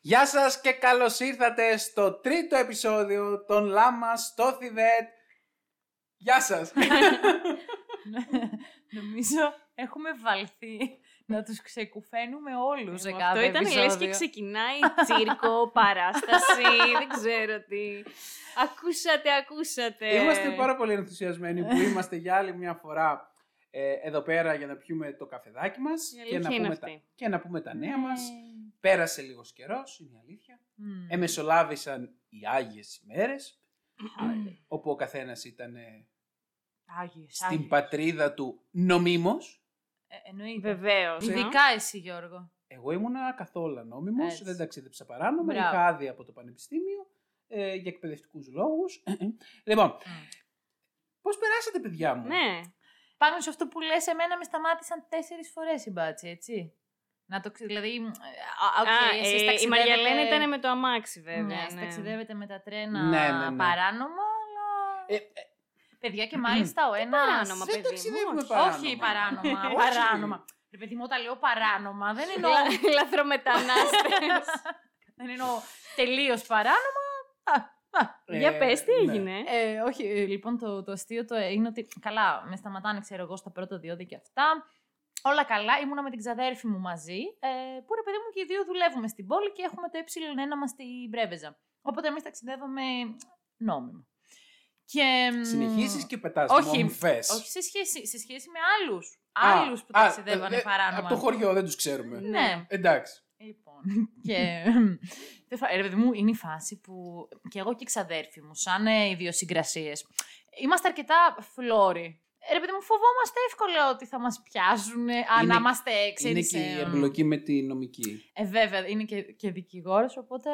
Γεια σας και καλώς ήρθατε στο τρίτο επεισόδιο των Λάμα στο Θιβέτ. Γεια σας. Νομίζω έχουμε βαλθεί να τους ξεκουφαίνουμε όλους σε Εγώ, κάθε Αυτό ήταν επεισόδιο. λες και ξεκινάει τσίρκο, παράσταση, δεν ξέρω τι. Ακούσατε, ακούσατε. Είμαστε πάρα πολύ ενθουσιασμένοι που είμαστε για άλλη μια φορά ε, εδώ πέρα για να πιούμε το καφεδάκι μας Η και αλήθεια να, είναι πούμε αυτή. τα, και να πούμε τα νέα Ναι. μας. Πέρασε λίγος καιρός, είναι η αλήθεια. Μμμ. Εμεσολάβησαν οι Άγιες ημέρες, όπου ο καθένας ήταν ε, Άγιες, στην Άγιες. πατρίδα του νομίμως. Ε, εννοείται. Βεβαίως. Ειδικά εσύ Γιώργο. Εγώ ήμουνα καθόλου νόμιμος, Έτσι. δεν ταξίδεψα παράνομα, Μπράβο. είχα άδεια από το πανεπιστήμιο ε, για εκπαιδευτικούς λόγους. λοιπόν, πώς περάσατε παιδιά μου; Ναι. Πάνω σε αυτό που λες, εμένα με σταμάτησαν τέσσερις φορές οι μπάτσι, έτσι. Να το ξέρει, δηλαδή. α, οκ, Α, εσείς ε, η ταξιδεύετε- Μαριαλένα ήταν με το αμάξι, βέβαια. Ναι, ναι. εσείς ταξιδεύετε με τα τρένα Ναι, ναι, ναι. παράνομα, αλλά. Ε, ε, Παιδιά, και μάλιστα ο ένας... παράνομα, δεν παιδί μου, ταξιδεύουμε όχι. παράνομα. Όχι παράνομα, Όχι. παράνομα. Ρε παιδί μου, όταν λέω παράνομα, δεν εννοώ, Λα- Λαθρομετανάστες. δεν εννοώ τελείως παράνομα. Α, α. Ε, Για πες, τι ναι. έγινε. Ε, όχι, ε, λοιπόν, το, το αστείο το είναι ότι. Καλά, με σταματάνε, ξέρω εγώ, στα πρώτα διόδια και αυτά. Όλα καλά. Ήμουνα με την ξαδέρφη μου μαζί. Ε, που ρε παιδί μου και οι δύο δουλεύουμε στην πόλη και έχουμε το ε1 μας στην Πρέβεζα. Οπότε εμείς ταξιδεύουμε νόμιμα. Και, μ, Συνεχίσεις και πετάς όχι, μομφές. όχι σε σχέση, σε σχέση με άλλους. Α, άλλους που α, ταξιδεύανε ε, παράνομα. Από το χωριό δεν τους ξέρουμε. Ναι. Εντάξει. Λοιπόν, και δεν φα- ρε παιδί μου, είναι η φάση που και εγώ και η ξαδέρφη μου, σαν ε, ιδιοσυγκρασίες, είμαστε αρκετά φλόροι. Ε, Ρε παιδί μου, φοβόμαστε εύκολα ότι θα μας πιάσουν, ε, αν Είναι- να είμαστε Είναι ξέρεις, και η ε, εμπλοκή με τη νομική. Ε, βέβαια, είναι και, και δικηγόρος, οπότε...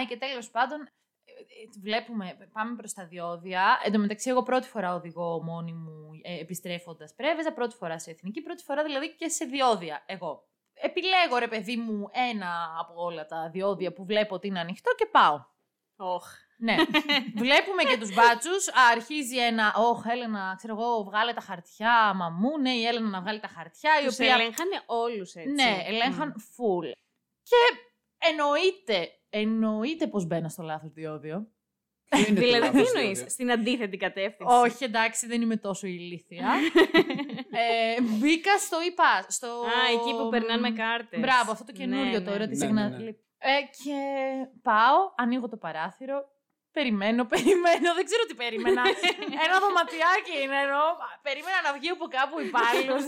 Α, και τέλος πάντων, ε, ε, βλέπουμε, πάμε προς τα διόδια. Εν τω μεταξύ, εγώ πρώτη φορά οδηγώ μόνη μου, ε, επιστρέφοντας πρέβεζα, πρώτη φορά σε εθνική, πρώτη φορά δηλαδή και σε διόδια, εγώ. Επιλέγω, ρε παιδί μου, ένα από όλα τα διόδια που βλέπω ότι είναι ανοιχτό και πάω. Οχ. Ναι. Βλέπουμε και τους μπάτσους. Α, Αρχίζει ένα, όχ, Έλενα, ξέρω εγώ, βγάλε τα χαρτιά, μαμού. Ναι, η Έλενα να βγάλει τα χαρτιά, η Τους οποία ελέγχανε όλους έτσι. ναι, ελέγχαν full. Και εννοείται, εννοείται πως μπαίνω στο λάθος διόδιο. Ποιο είναι το Δηλαδή, τι λάθος εννοείς, διόδιο; στην αντίθετη κατεύθυνση; Όχι, εντάξει, δεν είμαι τόσο ηλίθια. ε, μπήκα στο ΙΠΑ. Στο... Α, εκεί που περνάνε με κάρτες. Μπράβο, αυτό το Ναι, καινούριο ναι. τώρα. της Ναι, εγνα- ναι, ναι. Ε, και πάω, ανοίγω το παράθυρο, περιμένω, περιμένω, δεν ξέρω τι περίμενα. Ένα δωματιάκι είναι ενώ. Περίμενα να βγει από κάπου υπάλληλος.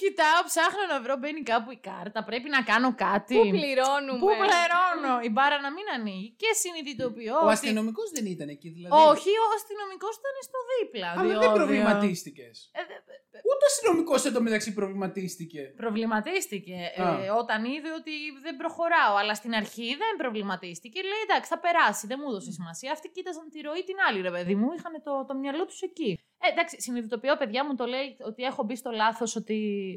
Κοιτάω, ψάχνω να βρω, μπαίνει κάπου η κάρτα. Πρέπει να κάνω κάτι. Πού πληρώνουμε; Πού πληρώνω, η μπάρα να μην ανοίγει. Και συνειδητοποιώ. Ο ότι- αστυνομικός δεν ήταν εκεί, δηλαδή. Όχι, ο αστυνομικός ήταν στο δίπλα. Αλλά δεν διόδιο. προβληματίστηκες. Ε, δε- Ούτε ο αστυνομικός εντωμεταξύ προβληματίστηκε. Προβληματίστηκε Α. ε, όταν είδε ότι δεν προχωράω. Αλλά στην αρχή δεν προβληματίστηκε. Λέει εντάξει, θα περάσει, δεν μου έδωσε σημασία. Αυτοί κοίταζαν τη ροή την άλλη, ρε παιδί μου. Είχαν το, το μυαλό τους εκεί. Ε, εντάξει, συνειδητοποιώ, παιδιά μου το λέει ότι έχω μπει στο λάθος ότι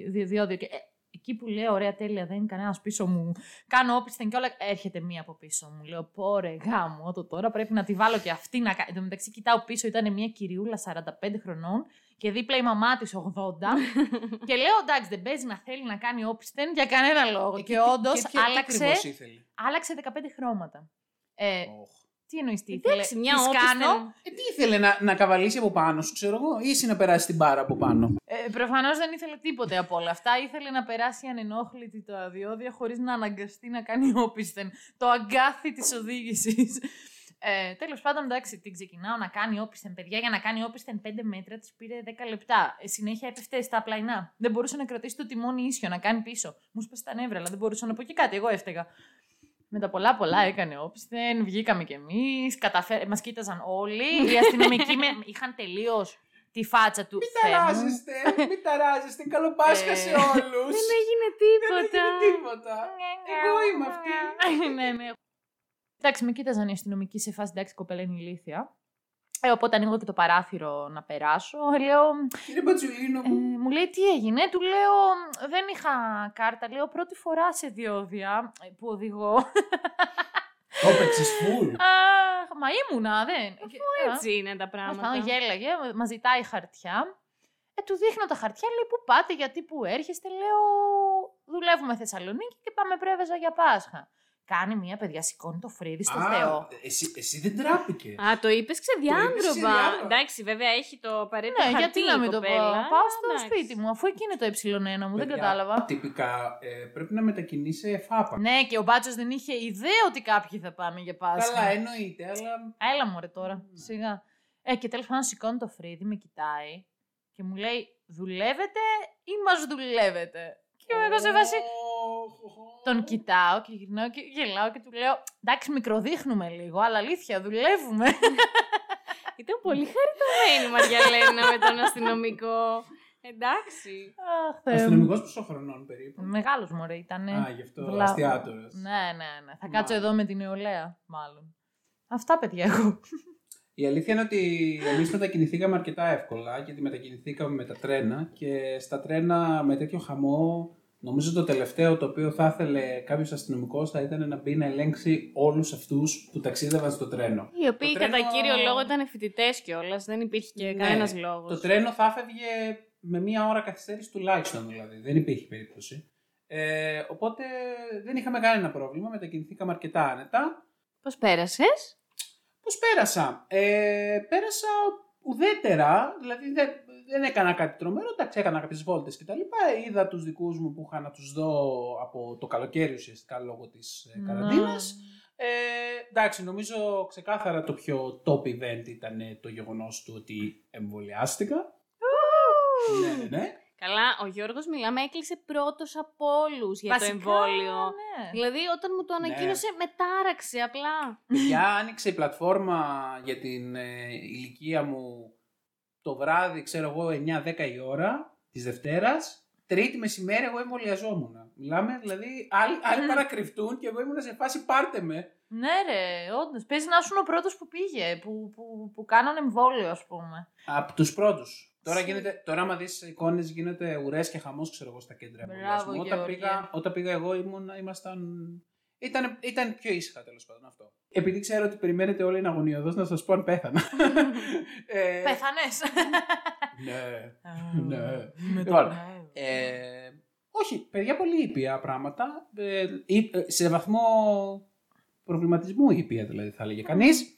δι- διόδιο. Και, ε, εκεί που λέω, ωραία, τέλεια, δεν είναι κανένας πίσω μου. Κάνω όπισθεν και όλα. Έρχεται μία από πίσω μου. Λέω, πόρε, γάμο, το τώρα πρέπει να τη βάλω και αυτή να κάνει. Εν τω μεταξύ, κοιτάω πίσω, ήταν μια κυριούλα 45 χρονών και δίπλα η μαμά της 80. και λέω, εντάξει, δεν παίζει να θέλει να κάνει όπισθεν για κανένα λόγο. Ε, και τι- όντως και τι- τι άλλαξε, ακριβώς ήθελε; άλλαξε 15 χρώματα. Ε, Οχ. Τι εννοείς τι ήθελε. Εντάξει, μια Της όπισθεν. κάνω; Ε, τι ήθελε να, να καβαλήσει από πάνω σου, ξέρω εγώ, ή εσύ να περάσει την μπάρα από πάνω; Ε, Προφανώς δεν ήθελε τίποτε από όλα αυτά. Ήθελε να περάσει ανενόχλητη τα διόδια χωρίς να αναγκαστεί να κάνει όπισθεν. Το αγκάθι της οδήγησης. Ε, Τέλος πάντων, εντάξει, την ξεκινάω να κάνει όπισθεν. Παιδιά, για να κάνει όπισθεν 5 μέτρα της πήρε 10 λεπτά. Ε, συνέχεια έπεφτε στα πλαϊνά. Δεν μπορούσε να κρατήσει το τιμόνι ίσιο, να κάνει πίσω. Μου σπασε τα νεύρα, αλλά δεν μπορούσα να πω και κάτι. Εγώ έφταιγα. Με τα πολλά πολλά έκανε όπισθεν, βγήκαμε κι εμείς, καταφέ... μας κοίταζαν όλοι. Οι αστυνομικοί με... είχαν τελείως τη φάτσα του. Μην «Θεέ μου». ταράζεστε, μην ταράζεστε. Καλό Πάσχα σε Ε, όλους. Δεν έγινε Δεν τίποτα. έγινε τίποτα. Εγώ είμαι αυτή. ναι, ναι. Εντάξει, με κοίταζαν οι αστυνομικοί σε φάση, εντάξει, κοπέλα είναι ηλίθια. Ε, οπότε ανοίγω και το παράθυρο να περάσω. Ε, Λέω, Κύριε Μπατσουλίνο ε, μου, μου λέει τι έγινε; Του λέω, δεν είχα κάρτα. Λέω, πρώτη φορά σε διόδια ε, που οδηγώ. το έπαιξες φουλ. Αχ, μα ήμουνα, δεν. Και- α, Έτσι είναι τα Τέλος πράγματα. πάντων, γέλαγε, μα ζητάει χαρτιά. Ε, του δείχνω τα χαρτιά, λέει πού πάτε, γιατί πού έρχεστε; Λέω, δουλεύουμε Θεσσαλονίκη και πάμε πρέβεζα για Πάσχα. Κάνει μία παιδιά, σηκώνει το φρύδι στο Α, Θεό. Εσύ, εσύ δεν τράπηκε. Α, το είπες ξεδιάντροπα. ξεδιάντροπα. Εντάξει, βέβαια έχει το απαραίτητο Ναι, χαρτί γιατί να η μην το πω. κοπέλα. Πάω στο Εντάξει. σπίτι μου, αφού εκεί είναι το ε1 μου, δεν Παιδιά, κατάλαβα. Τυπικά ε, πρέπει να μετακινήσει σε φάπα. Ναι, και ο Μπάτσος δεν είχε ιδέα ότι κάποιοι θα πάνε για Πάσχα. Καλά, εννοείται, αλλά. Έλα μου ρε τώρα, Ναι. σιγά. Ε, και τέλος πάντων σηκώνει το φρύδι, με κοιτάει και μου λέει δουλεύετε ή μας δουλεύετε; Και εγώ σε βάση τον κοιτάω και γυρνάω και γελάω και του λέω εντάξει μικροδείχνουμε λίγο, αλλά αλήθεια δουλεύουμε. Ήταν πολύ χαριτωμένη η Μαριαλένα με τον αστυνομικό. Εντάξει. Αχ, Θεέ μου. Αστυνομικός πόσο χρονών περίπου; Μεγάλος μωρέ ήτανε. Α, γι' αυτό Βλά- αστιάτορας. Ναι, ναι, ναι. Θα Μάλιστα. κάτσω εδώ με την νεολαία, μάλλον. Αυτά παιδιά εγώ. Η αλήθεια είναι ότι εμείς μετακινηθήκαμε αρκετά εύκολα γιατί μετακινηθήκαμε με τα τρένα και στα τρένα με τέτοιο χαμό. Νομίζω το τελευταίο το οποίο θα ήθελε κάποιος αστυνομικός θα ήταν να μπει να ελέγξει όλους αυτούς που ταξίδευαν στο τρένο. Οι οποίοι Το κατά τρένο- κύριο λόγο ήταν φοιτητές κιόλας. Δεν υπήρχε και Ναι, κανένας λόγος. Το τρένο θα έφευγε με μία ώρα καθυστέρηση τουλάχιστον δηλαδή. Δεν υπήρχε περίπτωση. Ε, οπότε δεν είχαμε κανένα πρόβλημα. Μετακινηθήκαμε αρκετά άνετα. Πώς πέρασες; Πώς πέρασα; Ε, πέρασα ουδέτερα, δηλαδή δεν, δεν έκανα κάτι τρομερό, εντάξει έκανα κάποιες βόλτες και τα λοιπά. Είδα τους δικούς μου που είχα να τους δω από το καλοκαίρι ουσιαστικά λόγω της ε, καραντίνας. Ε, εντάξει, νομίζω ξεκάθαρα το πιο top event ήταν το γεγονός του ότι εμβολιάστηκα. ναι, ναι, ναι. Καλά, ο Γιώργος μιλάμε, έκλεισε πρώτος από όλους για Βασικά, το εμβόλιο. ναι. Δηλαδή, όταν μου το ανακοίνωσε, με τάραξε απλά. Παιδιά, άνοιξε η πλατφόρμα για την ε, ηλικία μου το βράδυ, ξέρω εγώ, 9-10 η ώρα της Δευτέρας. Τρίτη μεσημέρι εγώ εμβολιαζόμουν. Μιλάμε, δηλαδή, άλλοι, άλλοι παρακρυφτούν και εγώ ήμουν σε φάση πάρτε με. Ναι, ρε, όντως. Παίζει να ήσουν ο πρώτος που πήγε, που, που, που κάνανε εμβόλιο, ας πούμε. Από τους πρώτους. Τώρα, Συ- γίνεται, τώρα άμα δεις εικόνες γίνεται ουρές και χαμός, ξέρω εγώ, στα κέντρα Μπράβο, εμβολιασμού. Όταν Γεωργία. πήγα, όταν πήγα εγώ ήμουν, ήμασταν... Ήταν, ήταν πιο ήσυχα τέλος πάντων αυτό. Επειδή ξέρω ότι περιμένετε όλοι να αγωνιωδώς να σας πω αν πέθανα. ε, Πέθανες. Ναι. Ναι. Με το Λοιπόν, πνεύμα. Ε, όχι, παιδιά πολύ ήπια πράγματα. Ε, ή- ε, σε βαθμό προβληματισμού ήπια δηλαδή θα έλεγε κανείς.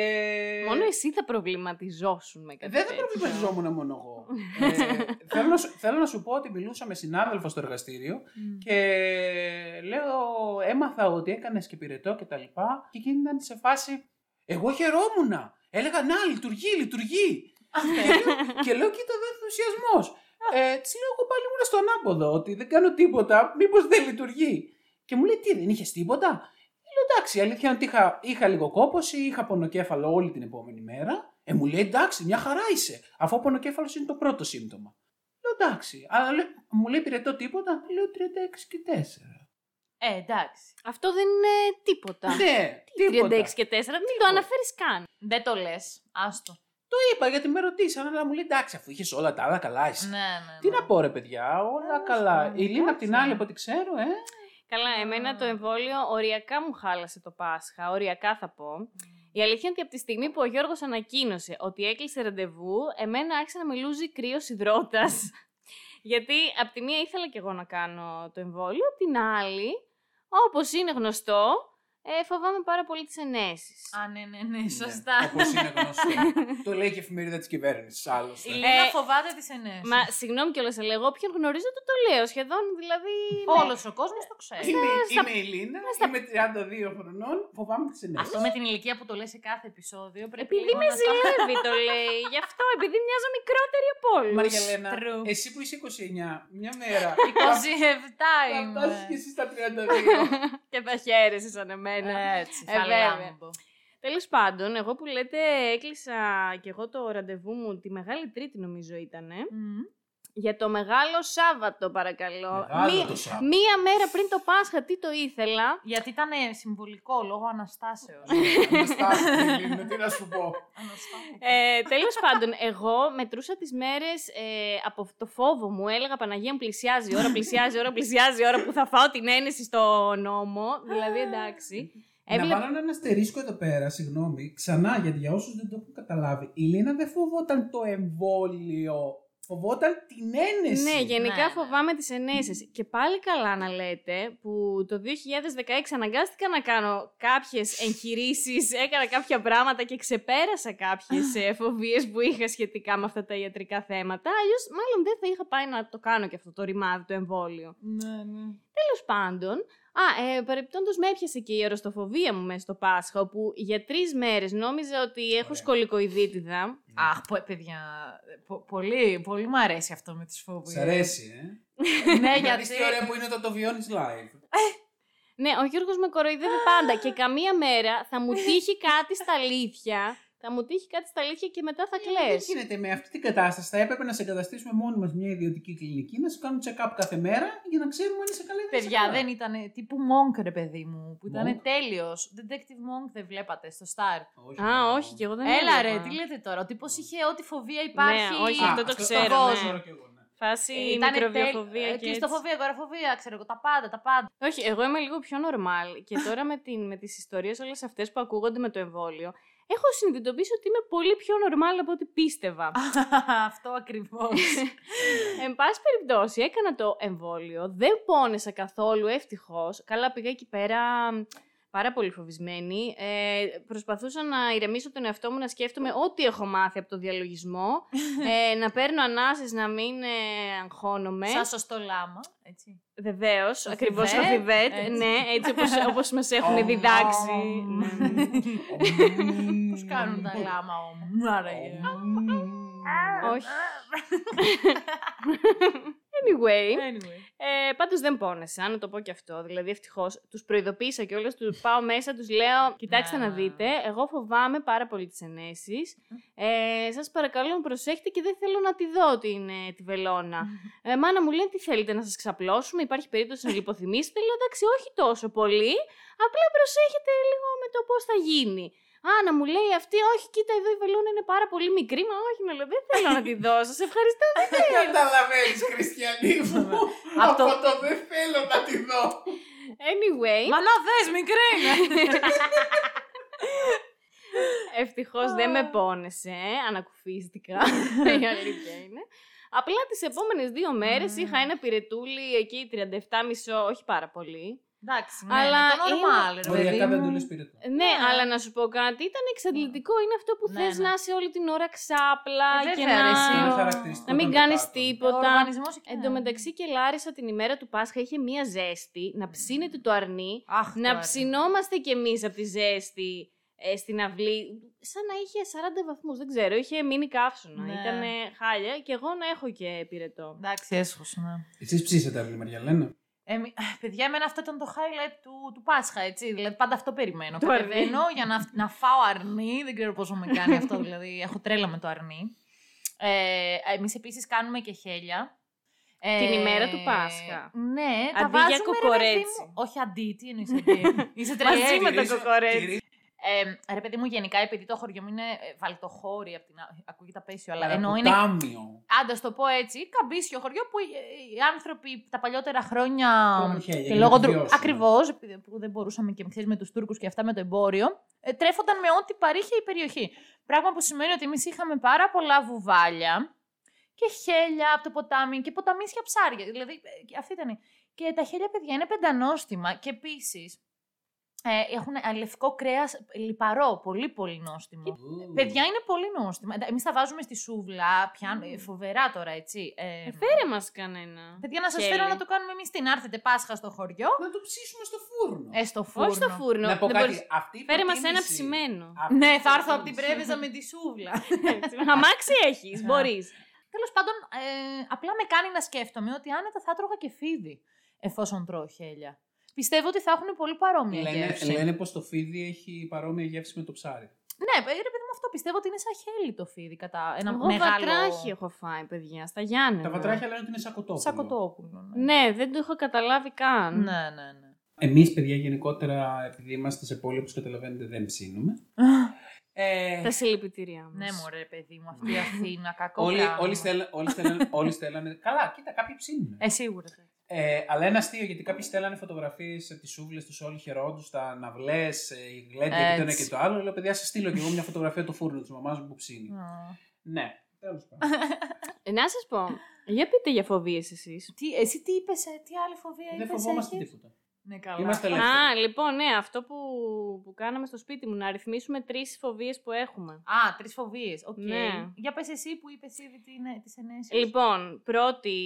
Ε, Μόνο εσύ θα προβληματιζόσουν με κάτι δεν θα τέτοιο. προβληματιζόμουν μόνο εγώ. ε, θέλω, να σου, θέλω να σου πω ότι μιλούσα με συνάδελφο στο εργαστήριο Μμ. και λέω, έμαθα ότι έκανες και πυρετό και τα λοιπά και εκείνη ήταν σε φάση, εγώ χαιρόμουν. Έλεγα, να, λειτουργεί, λειτουργεί. και λέω, κοίτα εδώ ενθουσιασμός. Ε, της λέω, εγώ πάλι ήμουν στο ανάποδο, ότι δεν κάνω τίποτα, μήπως δεν λειτουργεί. Και μου λέει, τι, δεν είχες τίποτα; Ε, Λέω, εντάξει, η αλήθεια είναι ότι είχα, είχα λίγο κόπωση, είχα πονοκέφαλο όλη την επόμενη μέρα. Ε, μου λέει, εντάξει, μια χαρά είσαι, αφού ο πονοκέφαλος είναι το πρώτο σύμπτωμα. Λέω, εντάξει. Αλλά λέω, μου λέει, πυρετό τίποτα. Λέω, 36 και 4. Ε, εντάξει. Αυτό δεν είναι τίποτα. ναι, 36 τίποτα. και 4, μην το αναφέρεις καν. Δεν το λες. Άστο. Το είπα γιατί με ρωτήσαν, αλλά μου λέει, εντάξει, αφού είχες όλα τα άλλα καλά εσύ. Ναι, ναι. Τι ναι. να πω ρε παιδιά, όλα Τέλος καλά. πάντων, Η Λίνα απ' την εντάξει. άλλη από ό,τι ξέρω, ε. Καλά, εμένα το εμβόλιο οριακά μου χάλασε το Πάσχα. Οριακά θα πω. Η αλήθεια είναι ότι από τη στιγμή που ο Γιώργος ανακοίνωσε ότι έκλεισε ραντεβού, εμένα άρχισε να με λούζει κρύος υδρότας. Γιατί από τη μία ήθελα κι εγώ να κάνω το εμβόλιο, απ' την άλλη, όπως είναι γνωστό, ε, φοβάμαι πάρα πολύ τις ενέσεις. Α, ναι, ναι, ναι, σωστά. Όπως είναι γνωστό. το λέει και η εφημερίδα της κυβέρνησης, άλλωστε. Η Λίνα Ε, φοβάται τις ενέσεις. Μα συγγνώμη κιόλας, αλλά εγώ ποιον γνωρίζω το το λέω. Σχεδόν δηλαδή. ναι. Όλος ο κόσμος το ξέρει. Είμαι, στα- είμαι η Λίνα, είμαι 32 χρονών, φοβάμαι τις ενέσεις. Αυτό με την ηλικία που το λες σε κάθε επεισόδιο πρέπει Επειδή λίγο με να τα- ζηλεύει το λέει. Γι' αυτό, επειδή μοιάζω μικρότερη από όλους. Μαριαλένα, True. εσύ που είσαι 29, μια μέρα. 27 Θα είμαι. φτάσει και εσύ στα 32. και θα χαίρεσαι σαν εμένα. Έτσι, Ε, θα βέβαια. λάμπω. Τέλος πάντων, εγώ που λέτε, έκλεισα και εγώ το ραντεβού μου τη Μεγάλη Τρίτη, νομίζω ήταν. Μμ. Για το Μεγάλο Σάββατο, παρακαλώ. Μεγάλο Μία- το Σάββατο. Μία μέρα πριν το Πάσχα, τι το ήθελα; Γιατί ήταν ε, συμβολικό λόγω Αναστάσεως. Αναστάση, Λίνα, τι να σου πω. Αναστάσεως. Ε, τέλος πάντων, εγώ μετρούσα τις μέρες ε, από το φόβο μου. Έλεγα Παναγία μου πλησιάζει, η ώρα πλησιάζει, η ώρα πλησιάζει, η ώρα που θα φάω την ένεση στο νόμο. Δηλαδή, εντάξει. Να Έβλεπα- βάλω ένα αστερίσκο εδώ πέρα, συγγνώμη, ξανά, γιατί για όσους δεν το έχουν καταλάβει, η Λίνα δεν φοβόταν το εμβόλιο φοβόταν την ένεση. Ναι, γενικά Ναι, ναι. φοβάμαι τις ενέσεις. Και πάλι καλά να λέτε που το 2016 αναγκάστηκα να κάνω κάποιες εγχειρήσεις, έκανα κάποια πράγματα και ξεπέρασα κάποιες ε, φοβίες που είχα σχετικά με αυτά τα ιατρικά θέματα. Αλλιώς μάλλον δεν θα είχα πάει να το κάνω και αυτό το ρημάδι, το εμβόλιο. Ναι, ναι. Τέλος πάντων, Α, ε, παρεπτόντως με έπιασε και η αεροστοφοβία μου μέσα στο Πάσχα, όπου για τρεις μέρες νόμιζα ότι έχω Ωραία. σκολικοειδίτιδα. Αχ, πο- παιδιά, πο- πολύ, πολύ μου αρέσει αυτό με τις φόβιες. Σ' αρέσει, ε. ναι, Γιατί γιατί... τι ωραία που είναι όταν το βιώνεις live. Ναι, ο Γιώργος με κοροϊδεύει πάντα και καμία μέρα θα μου τύχει κάτι στα αλήθεια. Θα μου τύχει κάτι στα αλήθεια και μετά θα Δεν κλαις. γίνεται με αυτή την κατάσταση. Θα έπρεπε να σε εγκαταστήσουμε μόνοι μας μια ιδιωτική κλινική, να σε κάνουν check-up κάθε μέρα για να ξέρουμε αν είσαι καλά ή δεν είσαι Παιδιά, καλά. δεν ήταν τύπου Monk, ρε παιδί μου, που ήταν Monk? τέλειος. Detective Monk δεν βλέπατε στο Star. Όχι, Α, δεν όχι, και εγώ δεν Έλα έβλεπα. ρε, τι λέτε τώρα. Ο τύπος είχε ό,τι φοβία υπάρχει. Ναι, όχι, Α, αυτό το αυτό- ξέρω, αυτό το ναι. ξέρω κι εγώ, ναι. Φάση Ε, ήτανε μικροβιοφοβία τέλ- ε, και έτσι. Κλειστοφοβία, αγοραφοβία, ξέρω εγώ, τα πάντα, τα πάντα. Όχι, εγώ είμαι λίγο πιο normal και τώρα με, την, με τις ιστορίες όλες αυτές που ακούγονται με το εμβόλιο, έχω συνειδητοποιήσει ότι είμαι πολύ πιο normal από ό,τι πίστευα. Αυτό ακριβώς. Εν πάση περιπτώσει, έκανα το εμβόλιο, δεν πόνεσα καθόλου, ευτυχώς. Καλά πήγα εκεί πέρα μ, πάρα πολύ φοβισμένη. Ε, προσπαθούσα να ηρεμήσω τον εαυτό μου, να σκέφτομαι ό,τι έχω μάθει από το διαλογισμό, ε, να παίρνω ανάσες, να μην ε, αγχώνομαι. Σαν σωστό λάμα, έτσι. Βεβαίως, Στο ακριβώς στο Θιβέτ, Θιβέτ. έτσι. Ναι, έτσι όπως, όπως μας έχουν Ομ. διδάξει. Ναι, ναι. Πώς κάνουν τα λάμα όμως. Άραγε. Όχι. Anyway, Anyway. ε, πάντως δεν πόνεσα, να το πω και αυτό. Δηλαδή, ευτυχώς τους προειδοποίησα και όλες του πάω μέσα, τους λέω: Κοιτάξτε Ναι, να ναι. δείτε, εγώ φοβάμαι πάρα πολύ τις ενέσεις. Ε, Σας παρακαλώ να προσέχετε και δεν θέλω να τη δω την, ε, τη βελόνα. Ε, μάνα μου λέει: Τι θέλετε να σας ξαπλώσουμε, υπάρχει περίπτωση να λιποθυμήσετε. Λέω: Εντάξει, όχι τόσο πολύ. Απλά προσέχετε λίγο με το πώς θα γίνει. Α, να μου λέει αυτή, όχι, κοίτα εδώ η βελόνα είναι πάρα πολύ μικρή. Μα όχι, να λέω, δεν θέλω να τη δώσω. Σε ευχαριστώ. Δεν καταλαβαίνεις, Χριστιανή μου. Απ' Από το- το δεν θέλω να τη δω. Anyway, Μα να θες, μικρή είναι. ευτυχώς δεν με πόνεσε. ε, Ανακουφίστηκα. η αλήθεια είναι. Απλά τις επόμενες δύο μέρες Μμμ. είχα ένα πυρετούλι εκεί 37,5, όχι πάρα πολύ. Εντάξει, ναι, Αλλά Αλλά το normal, ρε παιδί Οριακά δεν μου. το λε πυρετό. Ναι, Ναι. αλλά να σου πω κάτι, ήταν εξαντλητικό. Είναι αυτό που Ναι, θες ναι. να είσαι όλη την ώρα ξάπλα Ε, και βέβαια, να... ρε, εσύ. Είναι χαρακτηριστικό να μην των κάνεις τετάρτων. Ο τίποτα. οργανισμός εκεί, Εν ναι. τω μεταξύ και Λάρισα την ημέρα του Πάσχα είχε μία ζέστη, να ψήνεται το αρνί, Αχ, να τώρα. ψινόμαστε κι εμείς από τη ζέστη ε, στην αυλή, σαν να είχε 40 βαθμούς, δεν ξέρω, είχε μείνει καύσωνα, Ναι. ήταν χάλια και εγώ να έχω και πυρετό. Εντάξει, έσχος, ναι. Εσείς ψήσετε άλλη μεριά, λένε. Ε, μη- παιδιά, εμένα αυτό ήταν το highlight του, του Πάσχα, έτσι. Δηλαδή, πάντα αυτό περιμένω. Το Κατεβαίνω αρνί. για να, να φάω αρνί. Δεν ξέρω πόσο με κάνει αυτό, δηλαδή. Έχω τρέλα με το αρνί. Ε, εμείς επίσης κάνουμε και χέλια. Ε, Την ημέρα του Πάσχα. Ναι, τα Αντί για βάζουμε, ρε παιδί κοκορέτσι. μου. Όχι αντί, τι εννοείς αντί. Είσαι Μαζί τρελή. με το Τυρί- κοκορέτσι. Τυρί- Ε, ρε παιδί μου, γενικά, επειδή το χωριό μου είναι ε, βαλτοχώρι, απ' την, α- ακούγεται απέσιο, αλλά Άρα, ενώ είναι ποτάμιο. Άντας το πω έτσι, καμπίσιο χωριό που οι, οι άνθρωποι τα παλιότερα χρόνια. Τρώγανε χέλια και για να λόγω επιβιώσουν. Ακριβώς, που δεν μπορούσαμε και ξέρεις, με τους Τούρκους και αυτά με το εμπόριο, ε, τρέφονταν με ό,τι παρήχε η περιοχή. Πράγμα που σημαίνει ότι εμείς είχαμε πάρα πολλά βουβάλια και χέλια από το ποτάμι και ποταμίσια ψάρια. Δηλαδή, ε, και αυτή ήταν. η- Και τα χέλια, παιδιά, είναι πεντανόστιμα και επίσης. Ε, έχουν ε, λευκό κρέας λιπαρό, πολύ πολύ νόστιμο. Ου. Παιδιά είναι πολύ νόστιμα. Εμείς τα βάζουμε στη σούβλα, πιάνουμε, ε, φοβερά τώρα, έτσι. Ε, Ε, Φέρε μας κανένα. παιδιά, να σας χέλι. φέρω να το κάνουμε εμείς την. Άρθετε Πάσχα στο χωριό. Να το ψήσουμε στο φούρνο. Ε, στο φούρνο. Όχι στο φούρνο. Να πω δεν κάτι. μπορείς- Αυτή η Φέρε μας ένα προτίμηση- ψημένο. αυτή Ναι, η θα έρθω από την προτίμηση- πρέβεζα με τη σούβλα. Έτσι. Αμάξι έχεις, μπορείς. Τέλος πάντων, ε, απλά με κάνει να σκέφτομαι ότι άνετα θα έτρωγα και φίδι εφόσον τρώω χέλια. Πιστεύω ότι θα έχουν πολύ παρόμοια Λένε, γεύση. λένε πως το φίδι έχει παρόμοια γεύση με το ψάρι. Ναι, ε, ρε παιδί μου, αυτό πιστεύω ότι είναι σαν χέλι το φίδι κατά ένα Εγώ μεγάλο. βατράχι έχω φάει, παιδιά, στα Γιάννενα. Τα βατράχια λένε ότι είναι σαν κοτόπουλο. Σαν κοτόπουλο. Ναι, Ναι, δεν το έχω καταλάβει καν. ναι, ναι. ναι. Εμείς, παιδιά, γενικότερα, επειδή είμαστε σε πόλη, όπως καταλαβαίνετε, δεν ψήνουμε. Ε, Τα συλληπιτήριά μας. Ναι, μωρέ, παιδί μου, αυτή η Αθήνα, κακό όλοι, πράγμα. όλοι, στέλνε, όλοι, στέλνανε, όλοι στέλνανε. Καλά, κοίτα, κάποιοι ψήνουν. Ε, σίγουρα. Ε, αλλά ένα αστείο, γιατί κάποιοι στέλνανε φωτογραφίες από τις σούβλες τους, όλοι χαιρόντους, τα ναυλές, η γλέντια και το ένα Έτσι. και το άλλο. Λέω, παιδιά, σας στείλω κι εγώ μια φωτογραφία του φούρνου της μαμάς μου που ψήνει. Α. Ναι. Τέλος πάντων. Ε, να σας πω, για πείτε για φοβίες εσείς. Τι, εσύ τι είπες, ε, τι άλλη φοβία Δεν είπες φοβόμαστε έχεις; τίποτα. Ναι, καλά. Είμαστε ελεύθεροι. Α, λοιπόν, ναι, αυτό που, που κάναμε στο σπίτι μου, να αριθμίσουμε τρεις φοβίες που έχουμε. Α, τρεις φοβίες. Οκ. Ναι. Για πες εσύ που είπες ήδη τι είναι, τις ενέσεις. Λοιπόν, πρώτη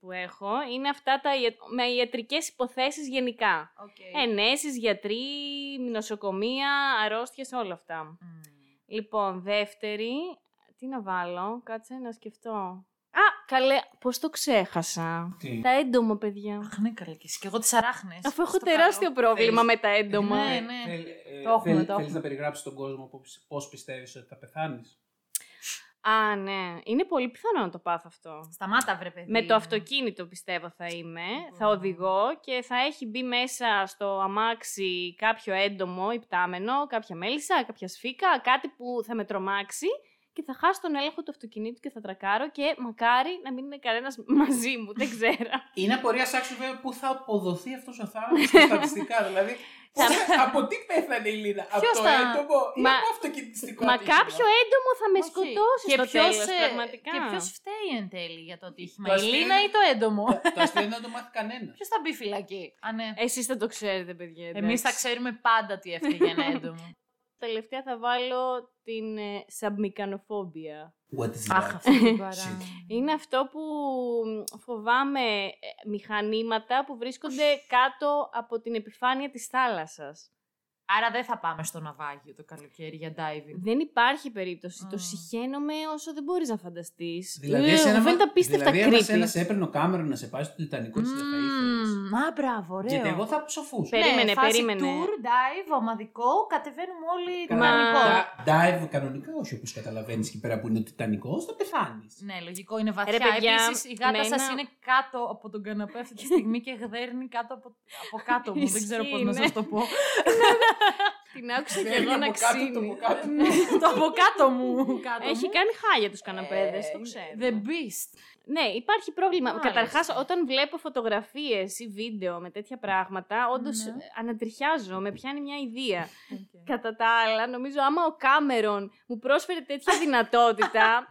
που έχω είναι αυτά τα, ια- με ιατρικές υποθέσεις γενικά. Οκ. Ενέσεις, γιατροί, νοσοκομεία, αρρώστιες, όλα αυτά. Μμμ. Λοιπόν, δεύτερη, τι να βάλω, κάτσε να σκεφτώ. Α, καλέ, πώς το ξέχασα; Τι; Τα έντομα, παιδιά. Αχ, ναι, καλά και εσύ. Και εγώ τις αράχνες. Αφού έχω Στο τεράστιο καλό. πρόβλημα Θέλεις- με τα έντομα. Ναι, ναι. Θέλ- ε, Το έχουμε, θέλ- το έχουμε. Θέλεις να περιγράψεις στον κόσμο πώς- πώς πιστεύεις ότι θα πεθάνεις; Α, ναι. Είναι πολύ πιθανό να το πάθω αυτό. Σταμάτα, βρε παιδί. Με το αυτοκίνητο πιστεύω θα είμαι, θα οδηγώ και θα έχει μπει μέσα στο αμάξι κάποιο έντομο, υπτάμενο, κάποια μέλισσα, κάποια σφίκα, κάτι που θα με τρομάξει και θα χάσω τον έλεγχο του αυτοκινήτου και θα τρακάρω και μακάρι να μην είναι κανένας μαζί μου, δεν ξέρω. Είναι απορία άξιο βέβαια πού θα αποδοθεί αυτός ο θάνατος στα στατιστικά. δηλαδή, πού- από τι πέθανε η Λίνα, από Ποιος το θα- έντομο ή Μα- από αυτοκινητιστικό Μα ατύχημα; κάποιο έντομο θα με Όχι. σκοτώσει Και στο ποιος, τέλος, ε, πραγματικά. Και ποιος φταίει εν τέλει για το ατύχημα, Το η αστείο Λίνα είναι- ή το έντομο; Το αστείο είναι να το μάθει κανένας. Ποιος θα μπει φυλακή; Α, ναι. Εσείς θα το ξέρετε, παιδιά. Εμείς εντάξει. θα ξέρουμε πάντα τι έφταιγε ένα έντομο. Τελευταία θα βάλω την ε, σαμπμικανοφόμπια. What is Αχ, αυτή την παρά. Shit. Είναι αυτό που μ, φοβάμαι ε, μηχανήματα που βρίσκονται κάτω από την επιφάνεια της θάλασσας. Άρα δεν θα πάμε στο ναυάγιο το καλοκαίρι για diving. Δεν υπάρχει περίπτωση. Το Μμ. συχαίνομαι όσο δεν μπορείς να φανταστείς. Δηλαδή, Ε, εσένα, μου φαίνεται απίστευτα δηλαδή, άμα creepy. εσένα σε έπαιρνε ο Κάμερον να σε πάει στο Τιτανικό, τι δεν θα ήθελες. Μμμ, Α, μπράβο, ωραίο. Γιατί εγώ θα ψοφούσα. Περίμενε, ναι, φάση περίμενε. Tour, dive, ομαδικό, κατεβαίνουμε όλοι Καλά, Τιτανικό. da- Dive κανονικά, όχι όπως καταλαβαίνεις εκεί πέρα που είναι ο Τιτανικός, θα πεθάνεις. Ναι, λογικό είναι βαθιά. Ρε, παιδιά, Επίσης, η γάτας με σας ένα- είναι κάτω από τον καναπέ αυτή τη στιγμή και γδέρνει κάτω από, από κάτω μου. Δεν ξέρω πώς να Ισχύει, σας το πω. Την άκουσα και Φέρνει εγώ να από κάτω, το ξύνει. από κάτω. Ναι, το από κάτω μου. Κάτω Έχει μου. κάνει χάλια τους καναπέδες, το Ε, ξέρω. The Beast. Ναι, υπάρχει πρόβλημα. Μάλιστα. Καταρχάς, όταν βλέπω φωτογραφίες ή βίντεο με τέτοια πράγματα, όντως Ναι. ε, ανατριχιάζω, με πιάνει μια ιδέα. Κατά τα άλλα, νομίζω άμα ο Κάμερον μου πρόσφερε τέτοια δυνατότητα.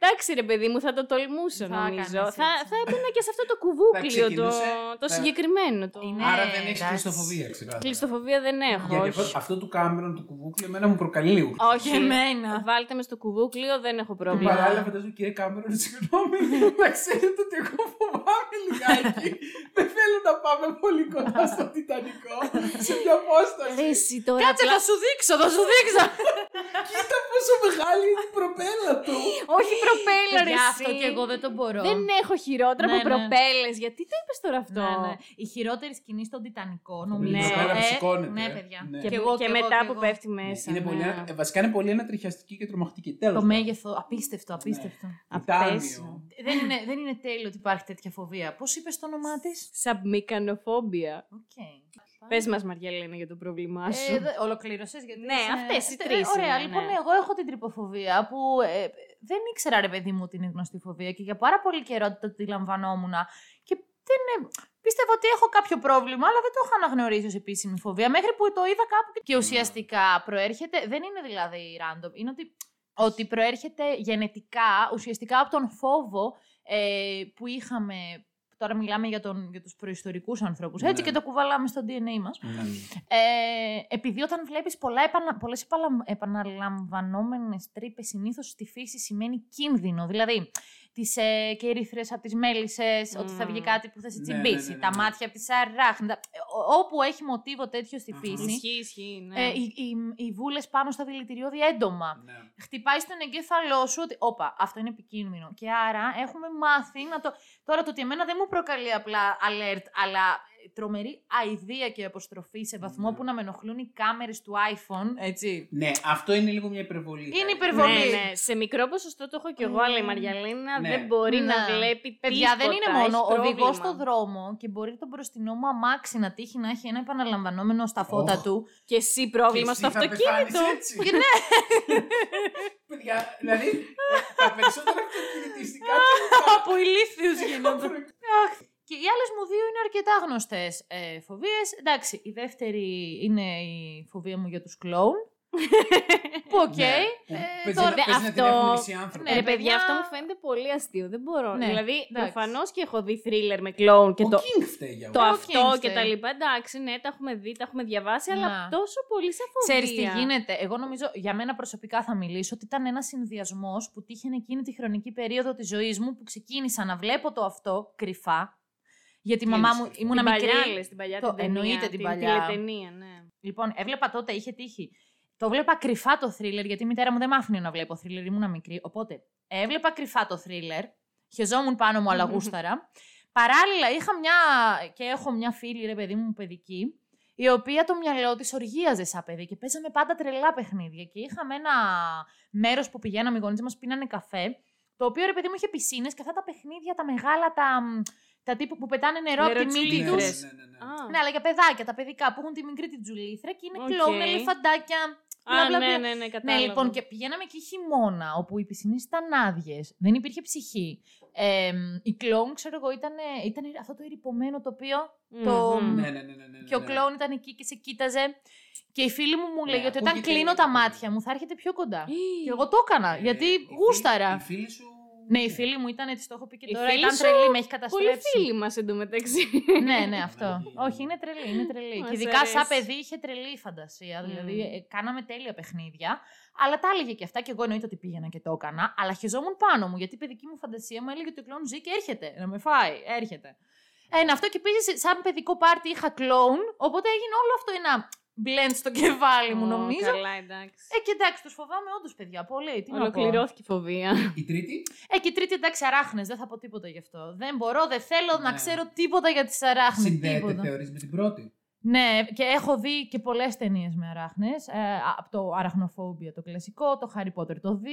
Εντάξει ρε παιδί μου, θα το τολμούσα Θα νομίζω. έκανες Θα, έτσι. θα έμπαινα και σε αυτό το κουβούκλιο το, ξεκινούσε- το θα- συγκεκριμένο. Το... Είναι- Άρα δεν έχεις εντάξει. κλειστοφοβία, ξεκάθαρα. Κλειστοφοβία δεν έχω. Γιατί όχι. αυτό, αυτό του Κάμερον του κουβούκλου εμένα μου προκαλεί λίγο. όχι. Και εμένα. Βάλτε με στο κουβούκλιο, δεν έχω Και πρόβλημα. παράλληλα φαντάζομαι κύριε Κάμερον, συγγνώμη, να ξέρετε ότι εγώ φοβάμαι λιγάκι. δεν θέλω να πάμε πολύ κοντά στο Τιτανικό, σε μια απόσταση. Ρε, εσύ τώρα Κάτσε, απλά- θα σου δείξω, θα σου δείξω. Κοίτα πόσο μεγάλη είναι η προπέλα του. Όχι προπέλα, ρε. Γι' εσύ. αυτό και εγώ δεν το μπορώ. Δεν έχω χειρότερα Ναι, από ναι. προπέλες. Γιατί το είπες τώρα αυτό; Ναι, ναι. Η χειρότερη σκηνή στον Τιτανικό, νομίζω. Ναι. ε, προπέλα που σηκώνεται, ναι, ε. παιδιά. Ναι. Και, Και εγώ, και και εγώ, μετά και που εγώ. πέφτει Ναι, μέσα. είναι πολύ, ναι. ανα- ε, βασικά είναι πολύ ανατριχιαστική και τρομακτική. Τέλος Το πάντων. μέγεθο, απίστευτο, απίστευτο. Τιτάνιο. Απέσιο. δεν, είναι, δεν είναι τέλειο ότι υπάρχει τέτοια φοβία. Πώς είπες το όνομά της; Σαμπμικανοφόμπια. Okay. Πες μας Μαριαλένα για το πρόβλημά σου. Ε, ολοκλήρωσες. Γιατί Ναι, είσαι- αυτές οι Ε, τρεις Ωραία, είναι, λοιπόν, ναι. εγώ έχω την τρυποφοβία που ε, δεν ήξερα, ρε παιδί μου, ότι είναι γνωστή φοβία και για πάρα πολύ καιρό το αντιλαμβανόμουν. Και δεν, ε, πίστευα ότι έχω κάποιο πρόβλημα, αλλά δεν το έχω αναγνωρίσει ως επίσημη φοβία. Μέχρι που το είδα κάπου και- και ουσιαστικά προέρχεται. Δεν είναι δηλαδή random. Είναι ότι, ότι προέρχεται γενετικά, ουσιαστικά από τον φόβο ε, που είχαμε. Τώρα μιλάμε για, τον, για τους προϊστορικούς ανθρώπους, έτσι, Ναι. και το κουβαλάμε στο DNA μας. Ναι, ναι. Ε, επειδή όταν βλέπεις πολλά επανα, πολλές επαλα- επαναλαμβανόμενες τρύπες συνήθως στη φύση σημαίνει κίνδυνο. Δηλαδή, τις ε, κερήθρες από τις μέλισσες, ότι θα βγει Μμμ. κάτι που θα σε Ναι, τσιμπήσει, ναι, ναι, ναι, τα ναι. μάτια από τις αράχνητα. Ε, ό- όπου έχει μοτίβο τέτοιο στη Αχα. φύση, Ισχύει, ισχύει, ναι. ε, οι, οι, οι βούλες πάνω στα δηλητηριώδη έντομα. Ναι. Χτυπάει στον εγκέφαλό σου ότι, όπα, αυτό είναι επικίνδυνο. Και άρα έχουμε μάθει να το... Τώρα το ότι εμένα δεν μου προκαλεί απλά alert, αλλά τρομερή αηδία και αποστροφή σε βαθμό Ναι. που να με ενοχλούν οι κάμερες του iPhone, έτσι. Ναι, αυτό είναι λίγο μια υπερβολή. θα Είναι έλεγα. υπερβολή. Ναι, ναι. Σε μικρό ποσοστό το έχω κι εγώ, αλλά η Μαριαλίνα Ναι. δεν μπορεί να Ναι. βλέπει τίποτα. Παιδιά, δεν είναι μόνο έχει οδηγός πρόβλημα. στο δρόμο και μπορεί το μπροστινό μου αμάξι να τύχει να έχει ένα επαναλαμβανόμενο στα φώτα Οχ. του. Και εσύ Και πρόβλημα εσύ στο θα αυτοκίνητο. πεθάνεις έτσι. Και ναι, Παιδιά, δηλαδή τα περισσότερα αυτοκινητιστικά τελικά από ηλίθιους γίνονται. Αχ. Και οι άλλες μου δύο είναι αρκετά γνωστές ε, φοβίες. Εντάξει, η δεύτερη είναι η φοβία μου για τους κλόουν. Που οκ. Ναι, που ε, παίζει τώρα- να- παίζει να την αυτό- έχουν μισή άνθρωποι. Ναι, Ρε παιδιά, παιδιά- αυτό μου φαίνεται πολύ αστείο. Δεν μπορώ. Ναι, δηλαδή, εντάξει. προφανώς και έχω δει θρίλερ με κλόουν και Ο το, King φταίει για το όλα. Ο αυτό Kingsley. και τα λοιπά. Εντάξει, ναι, τα έχουμε δει, τα έχουμε διαβάσει, αλλά Να. τόσο πολύ σε φοβία. Ξέρεις τι γίνεται; Εγώ νομίζω, για μένα προσωπικά θα μιλήσω, ότι ήταν ένας συνδυασμός που τύχαινε εκείνη τη χρονική περίοδο της ζωής μου που ξεκίνησα να βλέπω το αυτό κρυφά. Γιατί η Τι μαμά είναι μου κρυφά; ήμουν την μικρή. παλιά, λες, την παλιά Το- την ταινία. εννοείται την παλιά. τηλεταινία, ναι. Λοιπόν, έβλεπα τότε, είχε τύχει. Το βλέπα κρυφά το θρίλερ, γιατί η μητέρα μου δεν μ' άφηνε να βλέπω θρίλερ, ήμουν μικρή. Οπότε έβλεπα κρυφά το θρίλερ, χεζόμουν πάνω μου, αλλά γούσταρα. Παράλληλα, είχα μια. και έχω μια φίλη, ρε παιδί μου, παιδική, η οποία το μυαλό της οργίαζε σαν παιδί και παίζαμε πάντα τρελά παιχνίδια. Και είχαμε ένα μέρος που πηγαίναμε, οι γονείς μας πίνανε καφέ, το οποίο ρε παιδί μου είχε πισίνες και αυτά τα παιχνίδια, τα μεγάλα, τα, τα τύπου που πετάνε νερό από τη μύτη Νεροτσουλήθρες. τους. Τσουλήθρες. Ναι, ναι, ναι, ναι. Α, Ναι, αλλά για παιδάκια, τα παιδικά που έχουν τη μικρή την τσουλήθρα και είναι Οκ. κλόουν, ελεφαντάκια. μπλα, Α, μπλα, ναι, μπλα. ναι, ναι, Ναι, κατάλαβα. λοιπόν, και πηγαίναμε εκεί χειμώνα, όπου οι πισίνες ήταν άδειες, δεν υπήρχε ψυχή. Ε, η κλόουν, ξέρω εγώ, ήταν, ήταν αυτό το ερυπωμένο τοπίο το- Μμμ. Ναι, ναι, ναι, ναι, ναι, και ο ναι. κλόουν ήταν εκεί και σε κοίταζε. Και η φίλη μου μου Ναι, λέγε ότι όταν ακούγεται- κλείνω τα μάτια μου θα έρχεται πιο κοντά. Ή. Και εγώ το έκανα, Ε, γιατί η φίλη- γούσταρα. Η φίλη σου. Ναι, η φίλη μου ήταν, έτσι το έχω πει και Η τώρα, φίλη ήταν σου; τρελή, με έχει Πολύ καταστρέψει. φίλοι μας εντωμεταξύ. ναι, ναι, αυτό. Μαλακία. Όχι, είναι τρελή, είναι τρελή. Μας και ειδικά σαν αρέσει. παιδί είχε τρελή φαντασία. Δηλαδή, Μμμ. ε, κάναμε τέλεια παιχνίδια. Αλλά τα έλεγε και αυτά και εγώ εννοείται ότι πήγαινα και το έκανα. Αλλά χεζόμουν πάνω μου γιατί η παιδική μου φαντασία μου έλεγε ότι ο κλόουν ζει και έρχεται. Να με φάει, έρχεται. Ε, ναι, αυτό και επίση σαν παιδικό πάρτι είχα κλόουν. Οπότε έγινε όλο αυτό ένα blend στο κεφάλι μου, Ω, νομίζω. Καλά, εντάξει. Ε, και εντάξει, τους φοβάμαι όντως, παιδιά. Πολύ. Τι να πω. Ολοκληρώθηκε η φοβία. Η τρίτη; Ε, και η τρίτη, εντάξει, αράχνες. Δεν θα πω τίποτα γι' αυτό. Δεν μπορώ, δεν θέλω να Ναι. ξέρω τίποτα για τις αράχνες. Συνδέεται, Τίποτα. θεωρείς, με την πρώτη; Ναι, και έχω δει και πολλές ταινίες με αράχνες. Ε, από το Αραχνοphobia το κλασικό, το Harry Potter το 2,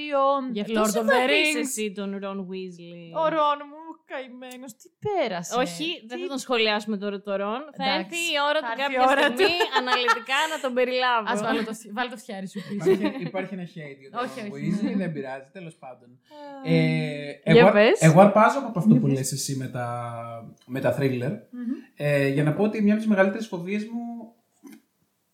Γι' αυτό Lord of the συμπαθείς Rings. εσύ τον Ron Weasley. Ο Ρόν μου, καημένος, τι πέρασε. Όχι, δεν Τι- θα τον σχολιάσουμε τώρα το Ρον. Θα Εντάξει, έρθει η ώρα θα του έρθει η κάποια ώρα στιγμή αναλυτικά να τον περιλάβω. Ας βάλω το, βάλω το φτιάρι σου πίσω. Υπάρχει, υπάρχει ένα hate για Όχι, τον όχι. Weasley, δεν πειράζει, τέλος πάντων. Ε, Ε, Για εγώ, πες. εγώ αρπάζω από αυτό Για που πες. λες εσύ με τα, με τα thriller. Μμμ. Ε, για να πω ότι μια από τις μεγαλύτερες φοβίες μου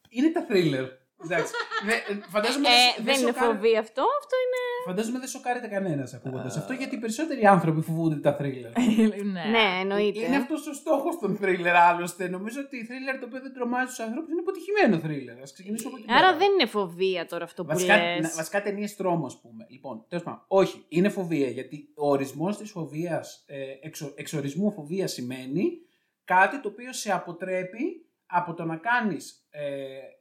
είναι τα thriller. Εντάξει. Δε, φαντάζομαι, Ε, δεν, δεν είναι σοκάρει- φοβία αυτό, αυτό είναι. φαντάζομαι δεν σοκάρεται κανένας ακούγοντας αυτό, γιατί οι περισσότεροι άνθρωποι φοβούνται τα thriller. ναι. Ναι, εννοείται. Είναι αυτός ο στόχος των thriller, άλλωστε. Νομίζω ότι η thriller το οποίο δεν τρομάζει τους ανθρώπους είναι αποτυχημένο thriller. Α ξεκινήσουμε από εκεί. Άρα πέρα. δεν είναι φοβία τώρα αυτό που Βασικά, λες. να- βασικά ταινίες τρόμο, ας πούμε. Λοιπόν, τέλος πάντων. Όχι, είναι φοβία. Γιατί ο ορισμός της φοβίας, ε, εξο, εξορισμού φοβίας σημαίνει κάτι το οποίο σε αποτρέπει από το να κάνεις ε,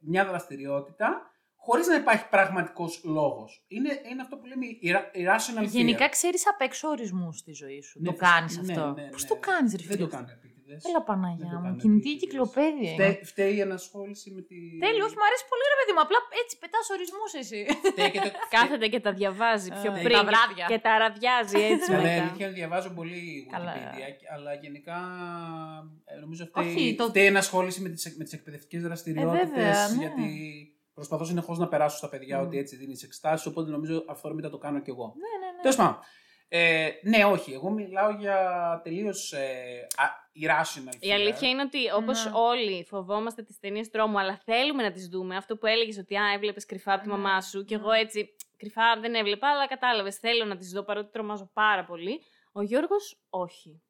μια δραστηριότητα χωρίς να υπάρχει πραγματικός λόγος. Είναι, είναι αυτό που λέμε irra- irrational fear. Γενικά ξέρεις απ' έξω ορισμούς στη ζωή σου. Ναι, το κάνεις ναι, αυτό. ναι, Πώς ναι. το κάνεις, ρε Δεν φίλε; το κάνω επίτηδε. Έλα Παναγιά Δεν το μου. κάνω Κινητή επίτηδες. κυκλοπαίδεια. είναι. Φταίει, φταίει η ενασχόληση με τη. Τέλειος, όχι, μου αρέσει πολύ ρε παιδί μου. Απλά έτσι πετάς ορισμούς εσύ. Φταίει και το... Κάθεται και τα διαβάζει πιο Ε, πριν. τα βράδια. Και τα ραδιάζει έτσι Καλά, μετά. αλήθεια είναι, διαβάζω πολύ Καλά. Wikipedia, αλλά γενικά ε, νομίζω φταίει, Όχι, το- φταίει η ενασχόληση με τις, με τις εκπαιδευτικές δραστηριότητες, Ε, βέβαια, ναι. γιατί προσπαθώ συνεχώς να περάσω στα παιδιά Μμ. ότι έτσι δίνεις εξετάσεις, οπότε νομίζω αυθόρμητα το κάνω κι εγώ. ναι, ναι, ναι. Τέλος πάντων, ε, ναι, όχι, εγώ μιλάω για τελείως ε, α, irrational Η fear. αλήθεια είναι ότι όπως Ναι. όλοι φοβόμαστε τις ταινίες τρόμου, αλλά θέλουμε να τις δούμε, αυτό που έλεγες ότι α, έβλεπες κρυφά από τη Ναι. μαμά σου, και εγώ Ναι. έτσι κρυφά δεν έβλεπα, αλλά κατάλαβες. Θέλω να τις δω παρότι τρομάζω πάρα πολύ. Ο Γιώργος, όχι.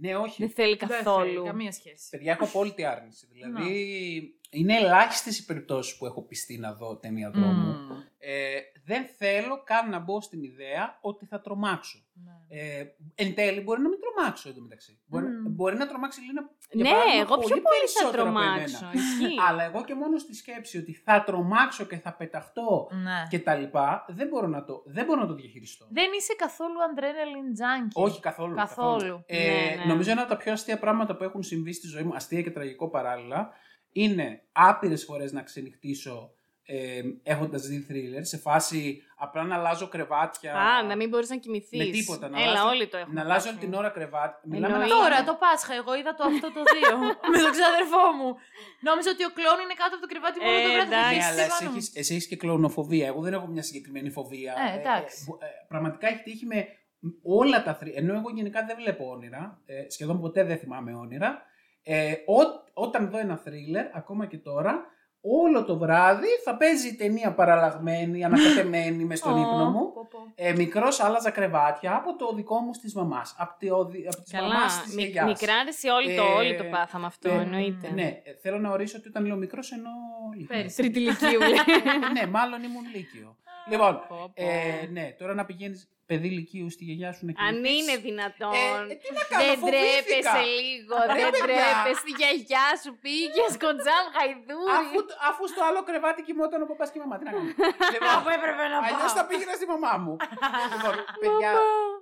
Ναι, όχι. Δεν θέλει Δεν καθόλου. θέλει Καμία σχέση. Παιδιά, έχω απόλυτη άρνηση. Δηλαδή, είναι ελάχιστες οι περιπτώσεις που έχω πιστεί να δω ταινία δρόμου. Μμμ. Ε, δεν θέλω καν να μπω στην ιδέα ότι θα τρομάξω. Ναι. Ε, εν τέλει μπορεί να μην τρομάξω εντωμεταξύ. Μπορεί, Μμμ. μπορεί να τρομάξει η Λίνα. για Ναι, παράδειγμα, εγώ πιο πολύ θα περισσότερο από τρομάξω. εμένα. Ισχύει. Αλλά εγώ και μόνο στη σκέψη ότι θα τρομάξω και θα πεταχτώ Ναι. και τα λοιπά, δεν μπορώ να το, δεν μπορώ να το διαχειριστώ. Δεν είσαι καθόλου adrenaline junkie. Όχι καθόλου. Καθόλου. Ε, Ναι, ναι. Νομίζω ένα από τα πιο αστεία πράγματα που έχουν συμβεί στη ζωή μου, αστεία και τραγικό παράλληλα, είναι άπειρες φορές να ξενυχτήσω ε, έχοντας δει thriller, σε φάση απλά να αλλάζω κρεβάτια. Α, να μην μπορείς να κοιμηθείς. Με τίποτα, να Έλα, αλλάζω- όλοι το έχουμε. Να αλλάζω πάθει. όλη την ώρα κρεβάτι. Μιλάμε Εννοείται. να Τώρα το Πάσχα, εγώ είδα το αυτό το δύο με τον ξαδερφό μου. Νόμιζα ότι ο κλόν είναι κάτω από το κρεβάτι μόνο Ε, το βράδυ. θα εντάξει. Ναι, χτίσει αλλά τη εσύ πάνω μου. έχεις, εσύ έχεις και κλωνοφοβία. Εγώ δεν έχω μια συγκεκριμένη φοβία. Ε, εντάξει. μπο- ε, πραγματικά έχει τύχει με όλα τα θρύλερ. Ενώ εγώ γενικά δεν βλέπω όνειρα. Ε, σχεδόν ποτέ δεν θυμάμαι όνειρα. Ε, ό, όταν δω ένα θρίλερ, ακόμα και τώρα, όλο το βράδυ θα παίζει η ταινία παραλλαγμένη, ανακατεμένη με στον Ω, ύπνο μου. πω, πω. Ε, μικρός άλλαζα κρεβάτια από το δικό μου της μαμάς. Από, το, από τις Καλά. μαμάς της Μι, γιαγιάς. μικρά αρέσει όλοι, το, Ε, όλοι το πάθαμε αυτό, ε, εννοείται. Ναι, ε, θέλω να ορίσω ότι όταν λέω μικρός εννοώ λίγο. Πέρυσι. Τρίτη ηλικίου, λέει. ναι, μάλλον ήμουν λύκειο. λοιπόν, Πω, πω. ε, ναι, τώρα να πηγαίνεις παιδί λυκείου στη γιαγιά σου να Αν κοιμηθείς. είναι δυνατόν. Ε, ε, τι να κάνω, δεν φοβήθηκα. τρέπεσαι λίγο, Ρε, δεν παιδιά. τρέπεσαι. Στη γιαγιά σου πήγες κοντζάμ γαϊδούρι. Αφού, αφού στο άλλο κρεβάτι κοιμόταν ο παπάς και η μαμά. Τι να κάνω. λοιπόν, Αφού έπρεπε να αλλιώς πάω. θα πήγαινα στη μαμά μου. λοιπόν, παιδιά,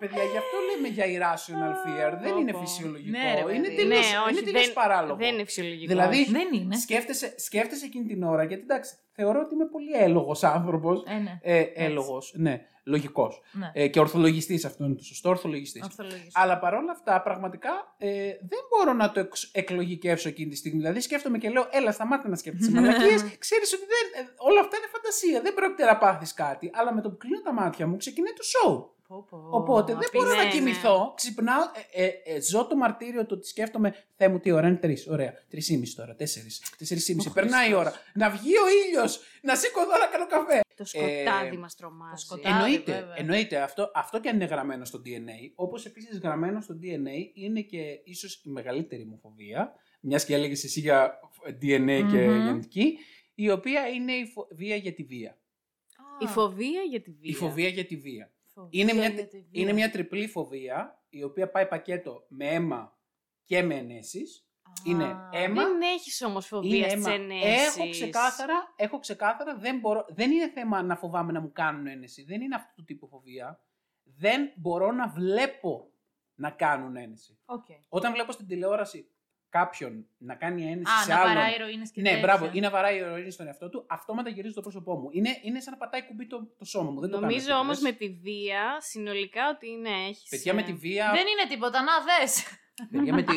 παιδιά, γι' αυτό λέμε για irrational fear. Δεν Πω, είναι πω. φυσιολογικό. Ναι, ρε, είναι παιδί. τελείως, Ναι, όχι, είναι τελείως δεν- παράλογο. Δεν είναι φυσιολογικό. Δηλαδή, Δεν είναι. σκέφτεσαι, σκέφτεσαι εκείνη την ώρα, γιατί εντάξει, θεωρώ ότι είμαι πολύ έλογος άνθρωπος. Ε, ναι. Ε, έλογος, ναι, λογικός. ναι. Ε, και ορθολογιστής αυτό είναι το σωστό, ορθολογιστής. Ορθολογής. Αλλά παρόλα αυτά, πραγματικά ε, δεν μπορώ να το εξ, εκλογικεύσω εκείνη τη στιγμή. Δηλαδή, σκέφτομαι και λέω: Έλα, σταμάτα να σκέφτεσαι μαλακίες. Ξέρεις ότι δεν, ε, όλα αυτά είναι φαντασία. Δεν πρόκειται να πάθεις κάτι. Αλλά με το που κλείνω τα μάτια μου, ξεκινάει το show. Πω, πω. Οπότε δεν μπορώ ναι, να ναι. κοιμηθώ. Ξυπνάω, ε, ε, ε, ζω το μαρτύριο το ότι σκέφτομαι. Θεέ μου, τι ώρα είναι, τρεις. Ωραία. Τρεις ή μισή τώρα, τέσσερις. Τέσσερις ή μισή. Ω, Περνάει η ώρα. Να βγει ο ήλιος, να σηκωθώ να κάνω καφέ. Το σκοτάδι Ε, μας τρομάζει. το σκοτάδι. Εννοείται, βέβαια. εννοείται αυτό, αυτό και αν είναι γραμμένο στο DNA. Όπως επίσης γραμμένο στο DNA είναι και ίσως η μεγαλύτερη μου φοβία, μιας και έλεγες εσύ για DNA και Μμμ. γενετική, η οποία είναι η φοβία για τη βία. Α, Η φοβία για τη βία. Η φοβία για τη βία. Φοβία Είναι μια, για τη βία. είναι μια τριπλή φοβία, η οποία πάει πακέτο με αίμα και με ενέσεις. είναι Α, αίμα, Δεν έχεις όμως Είναι φοβία στις αίμα. ενέσεις. Έχω ξεκάθαρα, έχω ξεκάθαρα, δεν, μπορώ, δεν είναι θέμα να φοβάμαι να μου κάνουν ένεση. Δεν είναι αυτού του τύπου φοβία. Δεν μπορώ να βλέπω να κάνουν ένεση. οκ. Όταν βλέπω στην τηλεόραση κάποιον να κάνει ένεση Α, σε να άλλον. βαράει ηρωίνες και ναι, τέτοια. μπράβο, ή να βαράει ηρωίνη στον εαυτό του, αυτόματα γυρίζει το πρόσωπό μου. Είναι, είναι σαν να πατάει κουμπί το, το σώμα μου. Δεν το Νομίζω κάνω όμως επίτηδες. με τη βία συνολικά ότι είναι. Έχεις, Παιδιά με ε, τη βία. Δεν είναι τίποτα, να δες. παιδιά, με τη,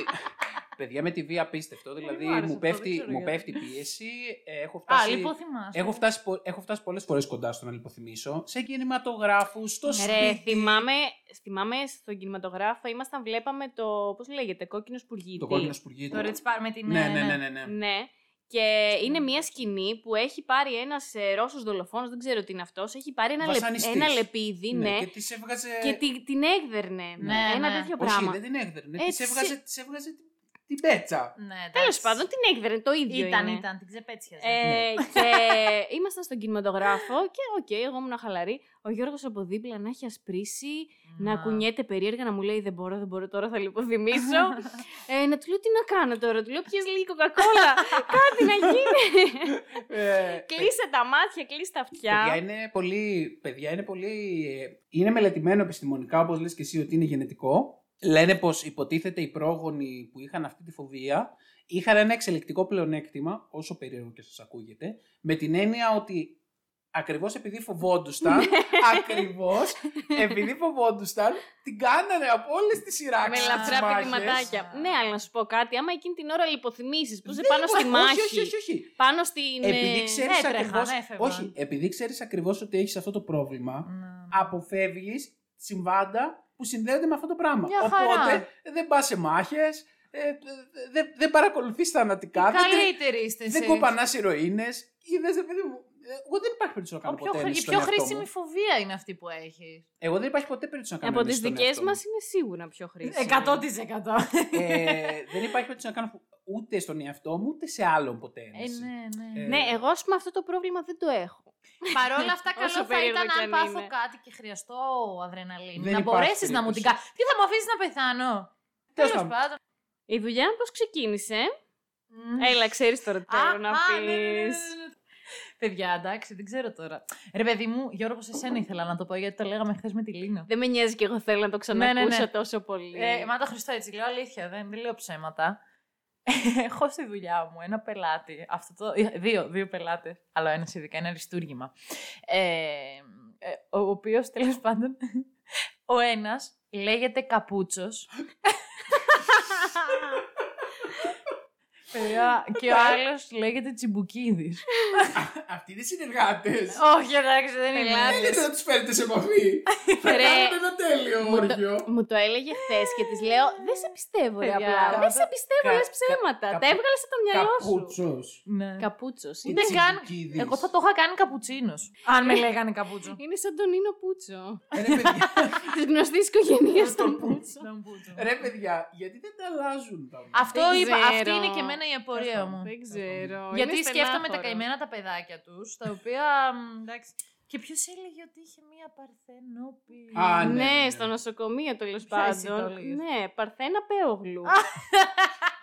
παιδιά με τη βία απίστευτο. Δηλαδή μου άρεσε μου αυτό, δεν πέφτει, ξέρω μου γιατί. πέφτει πίεση. ε, Έχω Α, φτάσει. λιποθυμάσαι. Έχω φτάσει, πο- έχω φτάσει πολλές φορές κοντά στο να λιποθυμίσω. Σε κινηματογράφους, στο Ρε, σπίτι. θυμάμαι, θυμάμαι στον κινηματογράφο ήμασταν, βλέπαμε το. Πώς λέγεται, κόκκινο σπουργίτη. Το κόκκινο σπουργίτι. Το Red Spar με την... Ναι, ε, ναι, ναι, ναι. ναι. Ναι. Και είναι μια σκηνή που έχει πάρει ένας ε, Ρώσος δολοφόνος, δεν ξέρω τι είναι αυτός. Έχει πάρει ένα, λεπ- Βασανιστής. ένα λεπίδι, ναι, Και της έβγαζε... και τη- την έγδερνε. Ναι, ένα ναι. τέτοιο Όχι, πράγμα. δεν την έγδερνε. Έτσι Της έβγαζε, της έβγαζε την, την πέτσα. Ναι, Τέλος εντάξει. πάντων, την έγδερνε, το ίδιο. Ήταν, είναι. ήταν, την ξεπέτσιαζε. Ε, και ήμασταν στον κινηματογράφο και οκ, εγώ ήμουν χαλαρή. Ο Γιώργος από δίπλα να έχει ασπρίσει, να κουνιέται περίεργα, να μου λέει δεν μπορώ, δεν μπορώ τώρα, θα λιποθυμίσω. ε, να του λέω τι να κάνω τώρα, του λέω πιες λίγη κοκακόλα, κάτι να γίνει. Ε, κλείσε τα μάτια, κλείσε τα Παιδιά αυτιά. είναι πολύ, παιδιά είναι πολύ, ε, είναι μελετημένο επιστημονικά όπως λες και εσύ ότι είναι γενετικό. Λένε πως υποτίθεται οι πρόγονοι που είχαν αυτή τη φοβία είχαν ένα εξελικτικό πλεονέκτημα, όσο περίεργο και σας ακούγεται, με την έννοια ότι ακριβώς επειδή φοβόντουσαν, ακριβώς επειδή φοβόντουσαν, την κάνανε από όλες τις Με σειράξεις ελαφρά τις μάχες. πηδηματάκια. Ναι, αλλά να σου πω κάτι, άμα εκείνη την ώρα λιποθυμήσεις, που είσαι Δεν πάνω στη υπάρχει- μάχη, Όχι, όχι, όχι. πάνω στην... Επειδή ε, ξέρεις έτρεχαν, ακριβώς, έφευγαν. όχι, επειδή ξέρεις ακριβώς ότι έχεις αυτό το πρόβλημα, Ναι. αποφεύγεις συμβάντα που συνδέονται με αυτό το πράγμα. Μια χαρά. Οπότε δεν πας σε μάχες, ε, ε, δεν, δεν παρακολουθείς τα ανατικά, δεν, τρι- Καλύτερη είστε δεν εσείς. κοπανάς ηρωίνες. Είδες, ρε παιδί μου, ε, εγώ δεν υπάρχει περίπτωση να Ο κάνω πιο, ποτέ χρη- ένεση η στον πιο εαυτό χρήσιμη μου. φοβία είναι αυτή που έχεις. Εγώ δεν υπάρχει ποτέ περίπτωση να κάνω Από ένεση τις στον δικές εαυτό μου. μας είναι σίγουρα πιο χρήσιμη. 100%. Ε, δεν υπάρχει περίπτωση να κάνω ούτε στον εαυτό μου, ούτε σε άλλον ποτέ Ε, ένεση. ναι, ναι. Ε, Ναι, εγώ ας πούμε αυτό το πρόβλημα δεν το έχω. Παρ' όλα αυτά, Όσο καλό θα περίεργο ήταν κι αν αν πάθω είναι. κάτι και χρειαστώ αδρεναλίνη. Δεν να υπάρχει μπορέσεις να μου την περίπτωση. κάνει. Τι θα μου αφήσεις να πεθάνω; Τέλος Τέλος πάντων. πάντων. Η δουλειά πώς ξεκίνησε; Μμ. Έλα, ξέρεις τώρα τι Α, θέλω να α, ναι, ναι, ναι, ναι, πεις. ναι. Παιδιά, εντάξει, δεν ξέρω τώρα. Ρε, παιδί μου, Γιώργο, σε σένα ήθελα να το πω γιατί το λέγαμε χθες με τη Λίνα. Δεν με νοιάζει και εγώ θέλω να το ξανακούσω ναι, ναι. τόσο πολύ. Ε, μα το Χριστό έτσι, λέω αλήθεια, δεν, δεν λέω ψέματα. Έχω στη δουλειά μου ένα πελάτη, αυτό το, δύο, δύο πελάτες, αλλά ένας ειδικά, ένα αριστούργημα. Ε, ε, ο οποίος τέλος πάντων, ο ένας λέγεται Καπούτσος. Παιδιά, και ο άλλος λέγεται Τσιμπουκίδης. Αυτοί είναι συνεργάτες. Όχι, εντάξει, δεν είναι. Πελάτες. Γιατί να τους φέρετε σε επαφή. Θα Ρε. κάνετε ένα τέλειο Μου το, όργιο. μου το έλεγε χθες και της λέω: Δεν σε πιστεύω, ρε Παιδιά, απλά. Δεν σε κα- πιστεύω, κα- λε ψέματα. κα- Τα έβγαλε από το μυαλό σου. Καπούτσος. Ναι. Καπούτσος. Ούτε Είναι, καν. Τσιγκίδης. Εγώ θα το είχα κάνει καπουτσίνος. Αν με λέγανε καπούτσο. είναι σαν τον Νίνο Πούτσο. Ρε παιδιά, Της γνωστής οικογένειας Τον των Πούτσο. Πούτσο. ρε παιδιά, γιατί δεν τα αλλάζουν τα Αυτό Δεν είπα. Αυτή ξέρω. είναι και εμένα η απορία μου. Δεν ξέρω. Γιατί Είναι σκέφτομαι τα στενάχωρο. καημένα τα παιδάκια τους, τα οποία. μ, εντάξει. Και ποιος έλεγε ότι είχε μία παρθενόπη; Α, ναι, Ναι, ναι, ναι. στο νοσοκομείο τέλος Ποια εσύ το πάντων. έλεγες; Ναι, Παρθένα Πέογλου.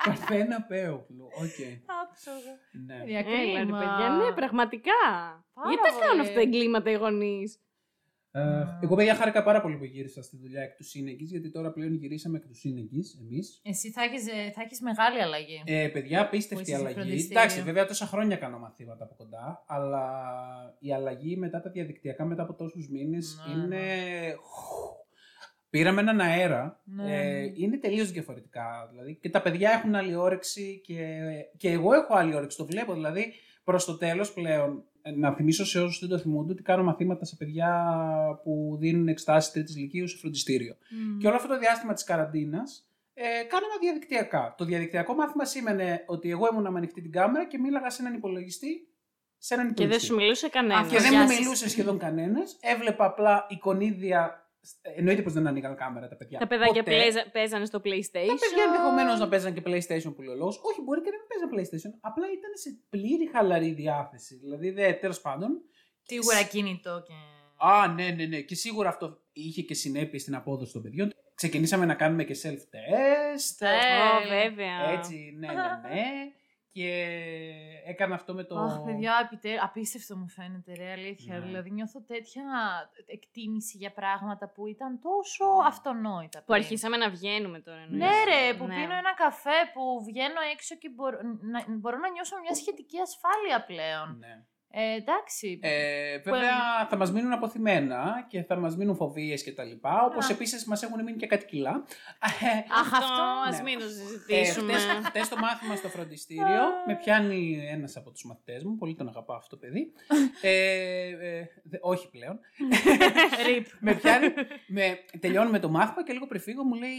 Παρθένα Πέογλου. Οκ. Άψογα. Ναι. Παιδιά, Έλα ρε κρίμα. παιδιά, ναι, πραγματικά. Πάρα Γιατί τα πολύ. κάνουν αυτά τα εγκλήματα οι γονείς; Ε, εγώ παιδιά χάρηκα πάρα πολύ που γύρισα στη δουλειά εκ του σύνεγγυς, γιατί τώρα πλέον γυρίσαμε εκ του σύνεγγυς εμείς. Εσύ θα έχεις θα έχεις μεγάλη αλλαγή. Ε, παιδιά, Που απίστευτη είσαι σε αλλαγή. φροντιστήριο. Εντάξει, βέβαια τόσα χρόνια κάνω μαθήματα από κοντά, αλλά η αλλαγή μετά τα διαδικτυακά, μετά από τόσους μήνες, Ναι, είναι... Πήραμε έναν αέρα. Ναι. Ε, είναι τελείως διαφορετικά. Δηλαδή, και τα παιδιά έχουν άλλη όρεξη και, και εγώ έχω άλλη όρεξη. Το βλέπω. Δηλαδή, προς το τέλος πλέον, ε, να θυμίσω σε όσους δεν το θυμούνται ότι κάνω μαθήματα σε παιδιά που δίνουν εξετάσεις τρίτης ηλικίου σε φροντιστήριο. Μμ. Και όλο αυτό το διάστημα της καραντίνας ε, κάναμε διαδικτυακά. Το διαδικτυακό μάθημα σήμαινε ότι εγώ ήμουν με ανοιχτή την κάμερα και μίλαγα σε έναν υπολογιστή. Σε έναν Και δεν υπολογιστή. σου μιλούσε κανένας. Αυτό Και δεν Γεια μου σας. μιλούσε σχεδόν κανένας. Έβλεπα απλά εικονίδια. Εννοείται πως δεν ανοίγαν κάμερα τα παιδιά. Τα παιδάκια Ποτέ. πλέζα- παίζανε στο PlayStation. Τα παιδιά ενδεχομένως να παίζαν και PlayStation που λέει ο λόγος. Όχι, μπορεί και να μην παίζαν PlayStation. Απλά ήταν σε πλήρη χαλαρή διάθεση. Δηλαδή, τέλος πάντων. Σίγουρα κινητό και. Α, ναι, ναι, ναι. Και σίγουρα αυτό είχε και συνέπειες στην απόδοση των παιδιών. Ξεκινήσαμε να κάνουμε και self-test. Ε, Ω, βέβαια. Έτσι, ναι, ναι, ναι. Και έκανα αυτό με το. Αχ, παιδιά, επιτέ... απίστευτο μου φαίνεται, ρε, αλήθεια. Ναι. Δηλαδή, νιώθω τέτοια εκτίμηση για πράγματα που ήταν τόσο αυτονόητα. Που πριν. αρχίσαμε να βγαίνουμε τώρα. εννοείς. Ναι, ρε, που Ναι. πίνω ένα καφέ, που βγαίνω έξω και μπορώ να, μπορώ να νιώσω μια σχετική ασφάλεια πλέον. Ναι. Ε, εντάξει. Ε, βέβαια θα μας μείνουν αποθυμένα και θα μας μείνουν φοβίες και τα λοιπά, όπως Α. επίσης μας έχουν μείνει και κάτι κιλά. Αχ, αυτό, Αυτό, ας ναι. μην το Ε, συζητήσουμε. χτες, χτες το μάθημα στο φροντιστήριο με πιάνει ένας από τους μαθητές μου, πολύ τον αγαπάω αυτό το παιδί. ε, ε, δε- όχι πλέον. Ριπ. με πιάνει, με, τελειώνουμε το μάθημα και λίγο πριν φύγω μου λέει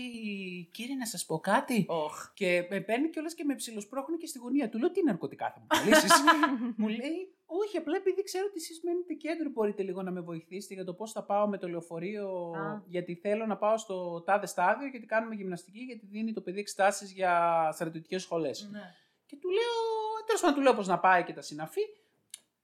«Κύριε να σας πω κάτι». Οχ. Και με παίρνει κιόλας και με ψιλοσπρώχνει και στη γωνία. Του λέω τι ναρκωτικά θα μου πουλήσει. μου λέει, Όχι, απλά επειδή ξέρω ότι εσείς μένετε κέντρο, μπορείτε λίγο να με βοηθήσετε για το πώς θα πάω με το λεωφορείο. Α. Γιατί θέλω να πάω στο τάδε στάδιο, γιατί κάνουμε γυμναστική, γιατί δίνει το παιδί εξετάσεις για στρατιωτικές σχολές. Ναι. Και του λέω, τέλος πάντων, του λέω πώς να πάει και τα συναφή.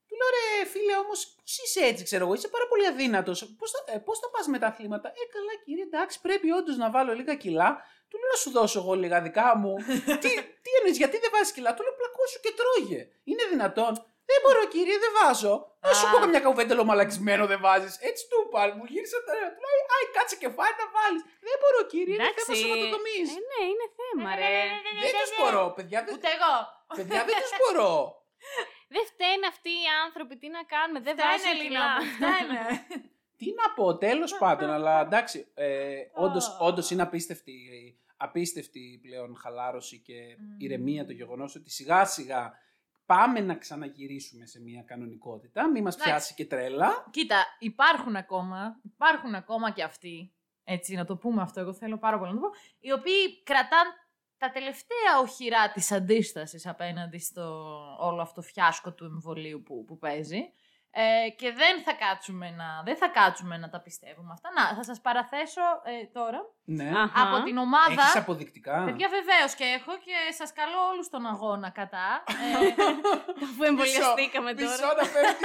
Του λέω, ρε φίλε, όμως, πώς είσαι έτσι, ξέρω εγώ, είσαι πάρα πολύ αδύνατος. Πώς θα, ε, πώς θα πας με τα αθλήματα; Ε, καλά, κύριε, εντάξει, πρέπει όντως να βάλω λίγα κιλά. Του λέω, να σου δώσω εγώ λίγα δικά μου. τι τι εννοείς, γιατί δεν βάζεις κιλά; Του λέω, πλακώσου και τρώγε. Είναι δυνατόν. Δεν μπορώ, κύριε, δεν βάζω. Να σου Α. πω καμιά κουβέντα μαλακισμένο δεν βάζεις. Έτσι του είπα. Μου γύρισε τα Του λέει, Άι, κάτσε και φάει να βάλεις. Δεν μπορώ, κύριε, είναι θέμα σωματοδομής. Ε, ναι, είναι θέμα, ρε. Δεν τους μπορώ, παιδιά. Δεν, Ούτε εγώ. παιδιά, δεν τους μπορώ. Δεν φταίνε αυτοί οι άνθρωποι, τι να κάνουμε, δεν Φταίνε, βάζουν Λίνα κιλά. μου, φταίνε. Τι να πω, τέλος πάντων, αλλά εντάξει. Ε, όντως, Α. όντως είναι απίστευτη, απίστευτη πλέον χαλάρωση και Μμμ. ηρεμία το γεγονός ότι σιγά σιγά πάμε να ξαναγυρίσουμε σε μια κανονικότητα, μην μας Εντάξει. πιάσει και τρέλα. Κοίτα, υπάρχουν ακόμα, υπάρχουν ακόμα και αυτοί, έτσι να το πούμε αυτό, εγώ θέλω πάρα πολύ να το πω, οι οποίοι κρατάν τα τελευταία οχυρά της αντίστασης απέναντι στο όλο αυτό φιάσκο του εμβολίου που, που παίζει. Ε, και δεν θα, κάτσουμε να, δεν θα κάτσουμε να τα πιστεύουμε αυτά. Να, θα σας παραθέσω ε, τώρα Ναι. Αχα. από την ομάδα... Έχεις αποδεικτικά. Παιδιά βεβαίως και έχω και σας καλώ όλους στον αγώνα κατά. Ε, Αφού εμβολιαστήκαμε Μισό τώρα. να φέρω τη,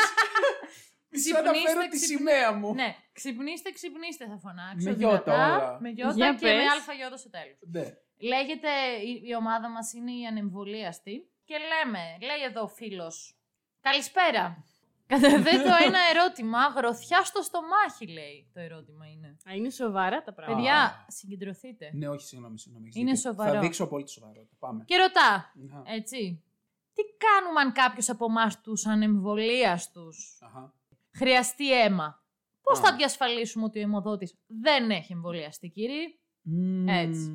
μισό να Ξυπνήστε, φέρω τη ξυπνήστε. σημαία μου. ναι, ξυπνήστε, ξυπνήστε θα φωνάξω. Με γιώτα δυνατά, όλα. Με γιώτα Για και πες. με αλφα γιώτα στο τέλος. Ναι. Λέγεται, η, η ομάδα μας είναι η ανεμβολίαστη και λέμε, λέει εδώ ο φίλος, καλησπέρα. Καταθέτω ένα ερώτημα, γροθιά στο στομάχι λέει το ερώτημα είναι. Α, είναι σοβαρά τα πράγματα. Παιδιά, συγκεντρωθείτε. Ναι, όχι, συγγνώμη, συγγνώμη. έχεις Είναι δίκιο. σοβαρό. Θα δείξω απόλυτη σοβαρότητα. Πάμε. Και ρωτά, Να. έτσι, τι κάνουμε αν κάποιος από εμάς τους ανεμβολίαστους Αχα. χρειαστεί αίμα; Πώς Α. θα διασφαλίσουμε ότι ο αιμοδότης δεν έχει εμβολιαστεί, κύριε; Έτσι.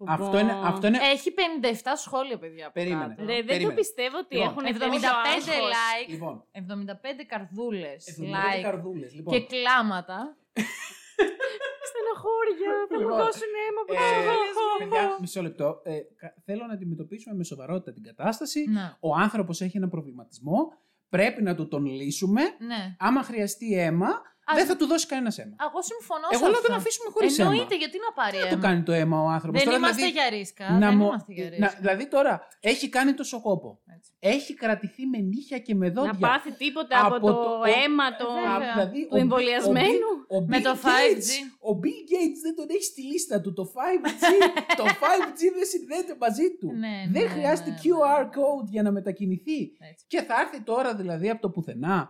Μμμ. Αυτό είναι, αυτό είναι Έχει 57 σχόλια, παιδιά. από Περίμενε. κάτω. Ρε, δεν το Περίμενε. πιστεύω ότι Λοιπόν, έχουν 75 like, Λοιπόν, 75 καρδούλες, 75 like καρδούλες. Λοιπόν, και κλάματα. Στεναχώρια, θα μου Λοιπόν, δώσουν αίμα που ε, παιδιά, μισό λεπτό. Ε, κα- θέλω να αντιμετωπίσουμε με σοβαρότητα την κατάσταση. Ναι. Ο άνθρωπος έχει ένα προβληματισμό. Πρέπει να του τον λύσουμε. ναι. Άμα χρειαστεί αίμα, Ας- δεν θα του δώσει κανένα αίμα. Εγώ συμφωνώ Εγώ σε λέω να αυτό. τον αφήσουμε χωρίς αίμα. Εννοείται, γιατί να πάρει Τι να το αίμα. κάνει το αίμα ο άνθρωπος. Δεν είμαστε για ρίσκα. δεν μου- είμαστε για να- ρίσκα. δηλαδή τώρα έχει κάνει τόσο κόπο. Έτσι. Έχει κρατηθεί με νύχια και με Να δόντια. πάθει τίποτα από, Από το, το- αίμα το... Βέβαια. Α, δηλαδή, του ο Bill- εμβολιασμένου. ο Bill- ο Με Bill το Gates- 5G. Ο Bill Gates δεν τον έχει στη λίστα του. Το 5G, το 5G δεν συνδέεται μαζί του. Ναι, δεν ναι, χρειάζεται ναι, QR ναι. code για να μετακινηθεί. Έτσι. Και θα έρθει τώρα δηλαδή από το πουθενά α,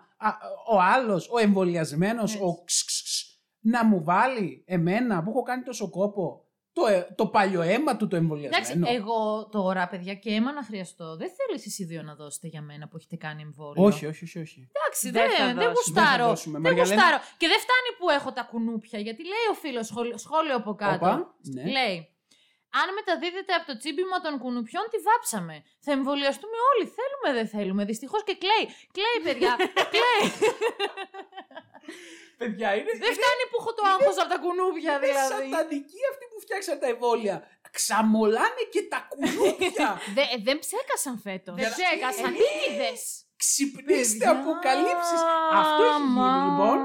ο άλλος, ο εμβολιασμένος, Έτσι. ο ξ, ξ, ξ, να μου βάλει εμένα που έχω κάνει τόσο κόπο το, ε, το παλιό αίμα του το Εντάξει, εμβολιασμένο. εγώ τώρα, παιδιά, και αίμα να χρειαστώ. Δεν θέλω εσεί οι δύο να δώσετε για μένα που έχετε κάνει εμβόλιο; όχι, όχι, όχι, όχι. Εντάξει, Δεν δεν, θα δεν, δώσουμε. γουστάρω. Δεν θα δώσουμε. Δεν Μαριαλένα. γουστάρω. Και δεν φτάνει που έχω τα κουνούπια, γιατί λέει ο φίλος σχόλιο, σχόλιο από κάτω. Όπα, ναι. Λέει, αν μεταδίδεται από το τσίμπημα των κουνουπιών, τη βάψαμε. Θα εμβολιαστούμε όλοι. Θέλουμε, δεν θέλουμε. Δυστυχώς και κλαίει. Κλαίει, παιδιά. κλαίει. Παιδιά, είναι, δεν φτάνει που έχω το άγχος από τα κουνούπια, είναι δηλαδή. σατανικοί αυτοί που φτιάξαν τα εμβόλια. Ξαμολάνε και τα κουνούπια. Δε, δεν ψέκασαν φέτος. Δεν ψέκασαν. Νίκηδες. Ξυπνήστε Παιδιά. αποκαλύψεις. Αυτό έχει γίνει Αμάν. λοιπόν.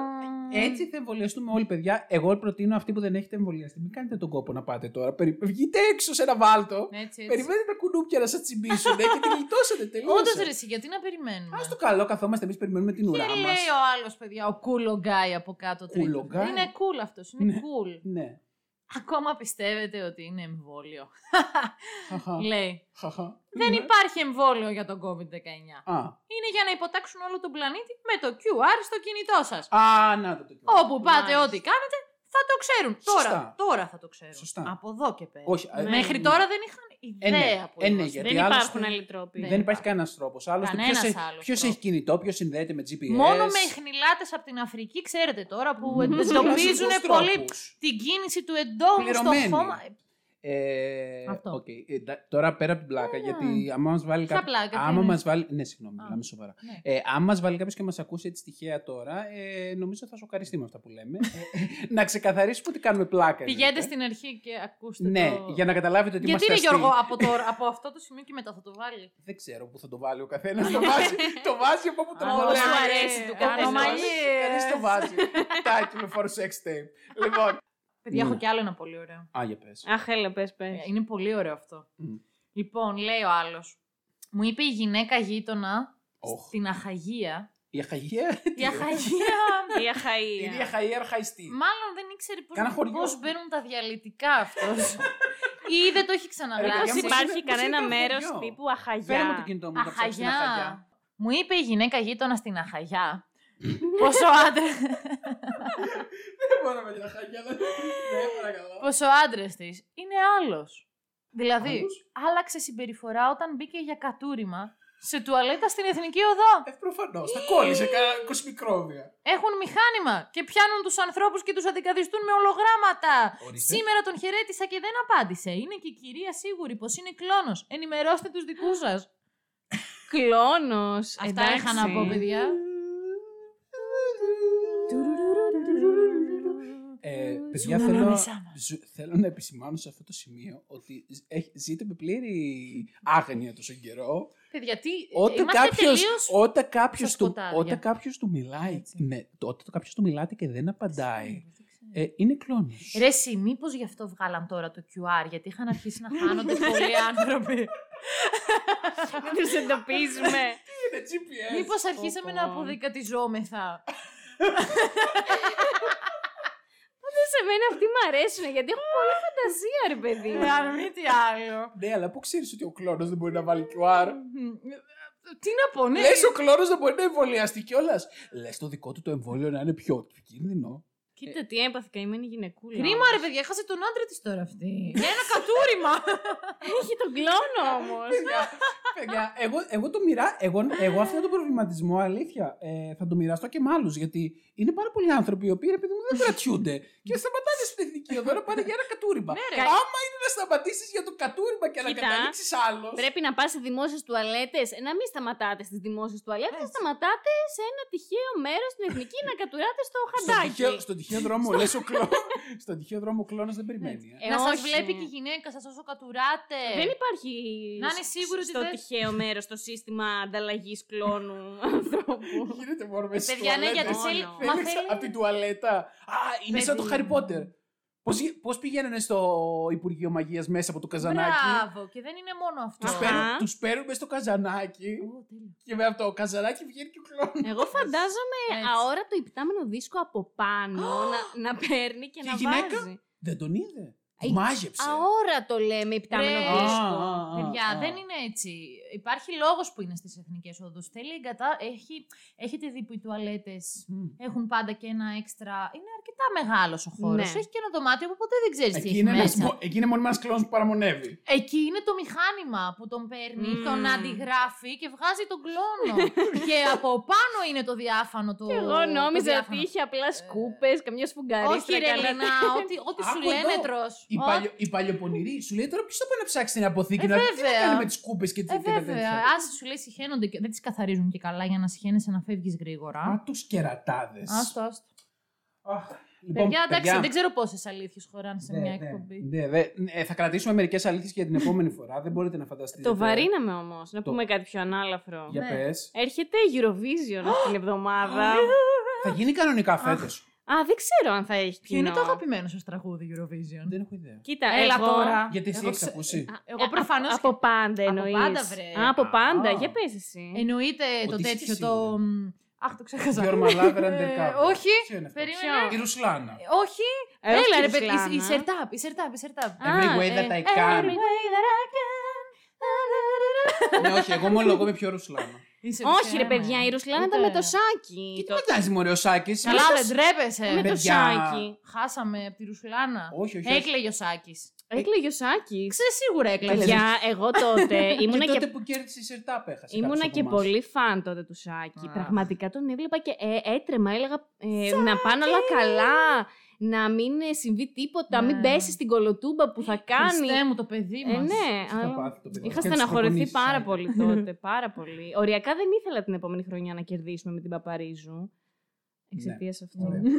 Έτσι θα εμβολιαστούμε όλοι, παιδιά. Εγώ προτείνω αυτοί που δεν έχετε εμβολιαστεί. Μην κάνετε τον κόπο να πάτε τώρα. Περι... Βγείτε έξω σε ένα βάλτο. Έτσι, έτσι. Περιμένετε τα κουνούπια να σας τσιμπήσουν και την γλιτώσετε τελείω. Όντως ρε, εσύ, γιατί να περιμένουμε; Α το καλό, καθόμαστε εμείς, περιμένουμε την ουρά Και μας. λέει ο άλλος, παιδιά, ο cool guy από κάτω τρίτος; Cool guy; Είναι cool αυτός, είναι Ναι. cool. Ναι. Ακόμα πιστεύετε ότι είναι εμβόλιο; Χαχα. λέει. Χαχα. Δεν Ναι. υπάρχει εμβόλιο για τον COVID-19. Α. Είναι για να υποτάξουν όλο τον πλανήτη με το QR στο κινητό σας. Α, να το το Όπου πάτε, Μάλιστα. ό,τι κάνετε, θα το ξέρουν. Σωστά. Τώρα, τώρα θα το ξέρουν. Σωστά. Από εδώ και πέρα. Όχι. ε, Μέχρι ναι. τώρα δεν είχαν Ε, ναι. ιδέα που Ε, ναι, είμαστε. γιατί Δεν άλλωστε- υπάρχουν άλλοι τρόποι. Δεν, Δεν υπάρχει υπάρχει. κανένας τρόπος. Άλλωστε, ποιος Κανένας έχει, άλλος ποιος τρόπος. έχει κινητό, ποιος συνδέεται με GPS. Μόνο με ιχνηλάτες από την Αφρική, ξέρετε τώρα, που Με εντοπίζουν κλασικούς πολύ τρόπους. την κίνηση του εντόμου στο Πληρωμένοι. χώμα. Ε, Αυτό. οκ. Ε, ντα- τώρα πέρα από την πλάκα, γιατί άμα μας βάλει Ποια κάποιο. πλάκα, τι Άμα είναι; μας βάλει. Ναι, συγγνώμη, Α. μιλάμε σοβαρά. Ναι. Ε, άμα μας βάλει κάποιος και μας ακούσει έτσι τυχαία τώρα, ε, νομίζω θα σοκαριστεί με αυτά που λέμε. Ε, να ξεκαθαρίσουμε ότι κάνουμε πλάκα. Πηγαίνετε εννοείται. στην αρχή και ακούστε Ναι, το... για να καταλάβετε ότι Γιατί είμαστε είναι αστείοι. Γιώργο από, τώρα, από αυτό το σημείο και μετά θα το βάλει; Δεν ξέρω πού θα το βάλει ο καθένας. το, βάζει, το βάζει από όπου το Α, βολεύει. όπως του αρέσει του καθενός. Ανομαλίες. Κανείς το βάζει. Τάκι for sex tape. Λοιπόν. Παιδιά, Ναι. έχω κι άλλο ένα πολύ ωραίο. Α, για πες. Αχ, έλα, πες, Ε, πες. Είναι πολύ ωραίο αυτό. Μμ. Λοιπόν, λέει ο άλλος. Μου είπε η γυναίκα γείτονα Οχ. στην Αχαγία. Η αχαγία; Η Αχαγία. Η Είναι η αχαΐα. αχαία αρχαϊστή. Μάλλον δεν ήξερε Κάνα πώς, χωριό. πώς μπαίνουν τα διαλυτικά αυτός. Ή δεν το έχει Ρε, ξαναγράψει. παιδιά, Μήπως πώς υπάρχει είναι- πώς κανένα είναι το μέρος χωριό; τύπου Φέρε μου το αχαγιά. κινητό μου να ψάξω την Αχαγιά. αχαγιά. Μου είπε η γυναίκα γείτονα στην Αχαγιά. Πόσο άντρε. Δεν μπορώ με την αχαγιά. δεν- Ναι, παρακαλώ. Πόσο άντρες της είναι άλλος. Δηλαδή, Άλλος; άλλαξε συμπεριφορά όταν μπήκε για κατούριμα σε τουαλέτα στην εθνική οδό. Ε, προφανώς. Τα κόλλησε κάνα 20 μικρόβια. Έχουν μηχάνημα και πιάνουν τους ανθρώπους και τους αντικαθιστούν με ολογράμματα. Ορίστε. Σήμερα τον χαιρέτησα και δεν απάντησε. Είναι και η κυρία σίγουρη πως είναι κλόνος. Ενημερώστε τους δικούς σας. Κλόνος. Αυτά εντάξει. είχα να πω, παιδιά. Παιδιά, Ζούμε θέλω, ανάμεσά μας. ζου- θέλω να επισημάνω σε αυτό το σημείο ότι ζ- έχ- ζείτε με πλήρη άγνοια τόσο καιρό. Παιδιά, τι. Όταν είμαστε κάποιος, τελείως- όταν κάποιος, στα του, σκοτάδια. όταν κάποιος του μιλάει, Έτσι. ναι, το- όταν κάποιος του μιλάτε και δεν απαντάει, ε, είναι κλόνος. Ρε εσύ, μήπως γι' αυτό βγάλαν τώρα το QR, γιατί είχαν αρχίσει να χάνονται πολλοί άνθρωποι. Δεν τους εντοπίζουμε. Είναι GPS. Μήπως αρχίσαμε πω. να αποδικατιζόμεθα. Δεν σε μένα αυτοί μου αρέσουν γιατί έχουν πολύ φαντασία, ρε παιδί. Ε, αν μη τι άλλο. Ναι, αλλά πού ξέρεις ότι ο κλόνος δεν μπορεί να βάλει QR. Τι να πω, ναι. Λες ο κλόνος δεν μπορεί να εμβολιαστεί κιόλας. Λες το δικό του το εμβόλιο να είναι πιο επικίνδυνο. Κοίτα τι έμπαθη καημένη γυναικούλα. Κρίμα ρε παιδιά, έχασε τον άντρα της τώρα αυτή. Για ένα κατούριμα. Έχει τον κλόνο όμως. Παιδιά, Παιδιά, εγώ, εγώ το μοιρά, εγώ, εγώ αυτό το προβληματισμό, αλήθεια, ε, θα το μοιραστώ και με άλλους. Γιατί είναι πάρα πολλοί άνθρωποι οι οποίοι ρε παιδί μου δεν κρατιούνται και σταματάνε στην εθνική οδό να πάνε για ένα κατούριμπα. Ναι, ρε. Άμα είναι να σταματήσεις για το κατούριμπα και να Κοίτα, καταλήξεις άλλο. Πρέπει να πας σε δημόσιες τουαλέτες, να μην σταματάτε στις δημόσιες τουαλέτες, να Έτσι. σταματάτε σε ένα τυχαίο μέρος στην εθνική να κατουράτε στο Στον χαντάκι. τυχαίο, στον τυχαίο δρόμο, λες ο κλόνος. στον τυχαίο δρόμο ο κλόνος δεν περιμένει. ε. Ε, να σας όχι. βλέπει και η γυναίκα σας όσο κατουράτε. Δεν υπάρχει Να είναι σίγουροι ότι στο δεν- τυχαίο μέρος το σύστημα ανταλλαγής κλόνου ανθρώπου. Γίνεται μόνο με στις Παιδιά, ναι, γιατί τουαλέτες. θέλει. Μόνο. Μα Θέλεις θέλει. από την τουαλέτα. Α, είναι σαν το Παιδί Harry μου. Potter. Πώς, γι- πώς πηγαίνανε στο Υπουργείο Μαγείας μέσα από το καζανάκι; Μπράβο, και δεν είναι μόνο αυτό. Τους, Αχα. παίρνουν, τους παίρνουν μες στο καζανάκι Ω, τέλειο. και με αυτό το καζανάκι βγαίνει και ο κλόνος. Εγώ φαντάζομαι Έτσι. αόρατο υπτάμενο δίσκο από πάνω να, να παίρνει και, Και να η γυναίκα; βάζει. Δεν τον είδε. Ε, Μάζεψε. Αόρατο λέμε υπτάμενο Ρε. δίσκο. Α, α, α. Παιδιά, α. δεν είναι έτσι. Υπάρχει λόγος που είναι στις εθνικές οδούς. Θέλει εγκατά... Έχει... Έχετε δει που οι τουαλέτες Μμ. έχουν πάντα και ένα έξτρα... Είναι αρκετά μεγάλος ο χώρος. Ναι. Έχει και ένα δωμάτιο που ποτέ δεν ξέρεις τι Εκεί έχει είναι, ένας, μέσα. μο- εκεί είναι μόνιμα ένας κλόνος που παραμονεύει. Εκεί είναι το μηχάνημα που τον παίρνει, Μμμ. τον αντιγράφει και βγάζει τον κλόνο. και από πάνω είναι το διάφανο του. Και εγώ το νόμιζα ότι διάφανο. είχε απλά σκούπες, καμιά σφουγγαρίστρα. Όχι ρε κανένα- Λινά, ό,τι, ό,τι σου Άκου λένε εδώ. τρως. Η, Ό, παλιο, η παλιοπονηρή σου λέει τώρα ποιος θα πάει να ψάξει την αποθήκη Ε, να δει τι να βέβαια. κάνει με τις κούπε και, Ε, και τα βέβαια. τέτοια. Άσε σου λέει συχαίνονται και δεν τις καθαρίζουν και καλά για να συχαίνεσαι να φεύγεις γρήγορα. Α, τους κερατάδες. Άστο, άστο. Λοιπόν, παιδιά, εντάξει, δεν ξέρω πόσες αλήθειες χωράνε σε Ναι, μια ναι, εκπομπή. ναι, δε- ε, θα κρατήσουμε μερικές αλήθειες για την επόμενη φορά. Δεν μπορείτε να φανταστείτε. Το βαρύναμε όμως. Να Το- πούμε κάτι πιο ανάλαφρο. Για Ναι. πες. Έρχεται Eurovision αυτή την εβδομάδα. Θα γίνει κανονικά φέτος. Α, δεν ξέρω αν θα έχει Ποιο είναι κοινό. το αγαπημένο σας τραγούδι Eurovision; Δεν έχω ιδέα. Κοίτα, Έλα εγώ... τώρα. Γιατί εσύ Εγώ έχεις ξε- ακούσει; Α, Εγώ α, προφανώς Από και- πάντα Από εννοείς. πάντα, βρε. Α, από πάντα. Α. Για πες εσύ. Εννοείται το Ότι είσαι τέτοιο σίγουρη. το. μ, Αχ, το ξέχασα. Your Malaga Ε, Undercover. Όχι. Ποιο είναι αυτό; Περίμενε. Η Ρουσλάνα. Ε, Όχι. Ε, όχι Έλα, τη ρε παιδί. Ρουσλάνα. Η Σερτάπ, η Σερτάπ, η Σερτάπ. Α, Every way that ε, I can. Every way that I can. Ναι, όχι, εγώ ομολογώ με πιο Ρουσλάνα. Είσαι Όχι, ψυχή, ρε ναι. παιδιά, η Ρουσλάνα ήταν Ούτε. με το σάκι. Και τι Το- φαντάζει μωρέ ο Σάκης; Καλά, δεν τρέπεσαι. Με το παιδιά. σάκι. Χάσαμε από τη Ρουσουλάνα. Όχι, όχι. όχι. Έκλαιγε ο Σάκης. Έκλαιγε ο Σάκης. Ξέρε σίγουρα έκλαιγε. Παιδιά, εγώ τότε ήμουνα Και και τότε που κέρδισε η Σερτάπ έχασε. Ήμουνα κάποιος και από εμάς. πολύ φαν τότε του Σάκη. Α. Πραγματικά τον έβλεπα και ε, έτρεμα. Έλεγα ε, να πάνε όλα καλά. Να μην ε, συμβεί τίποτα. Ναι. Μην πέσει στην κολοτούμπα που θα κάνει. Χριστέ μου το παιδί Ε, μας. ναι, Τι θα αλλά πάθει το παιδί. είχα Και τις στεναχωρηθεί προπονήσεις, πάρα ναι. πολύ τότε. Πάρα πολύ. Οριακά δεν ήθελα την επόμενη χρονιά να κερδίσουμε με την Παπαρίζου. Εξαιτίας αυτού. Ωραία.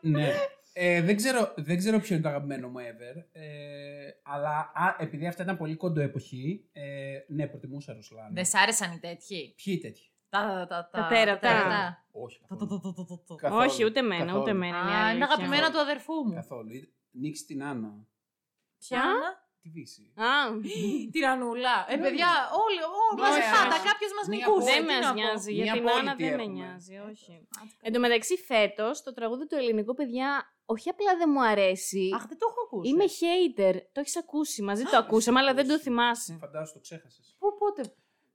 Ναι. Ε, δεν, ξέρω, δεν ξέρω ποιο είναι το αγαπημένο μου ever. Ε, αλλά α, επειδή αυτά ήταν πολύ κοντό εποχή, ε, ναι, προτιμούσα Ρουσλάνα. Δεν σ' άρεσαν οι τέτοιοι; Ποιοι τέτοιοι; Τα, τα, Τα τέρατα. Όχι. Το, το, καθόλου. το, το, το, το. Καθόλου. Όχι, ούτε εμένα, Καθόλου. ούτε εμένα. είναι η Α, είναι αλήθεια. αγαπημένα του αδερφού μου. Καθόλου. Νίξει την Άννα. Ποια; Τη Βύση. Α, Την Ανούλα. Ε, Ναι. παιδιά, όλοι, όλοι Ναι, μαζί ναι. πάντα κάποιος μας Μία νικούσε. πόλη. δεν Τι μα να πω. νοιάζει. Για Μια την πόλη Άννα τι δεν με έχουμε. νοιάζει, όχι. Εν τω μεταξύ, φέτος το τραγούδι του ελληνικού, παιδιά, όχι απλά δεν μου αρέσει. Αχ, δεν το έχω ακούσει. Είμαι hater. Το έχεις ακούσει. Μαζί το ακούσαμε, αλλά δεν το θυμάσαι. Φαντάζομαι το ξέχασες. Πού, πότε.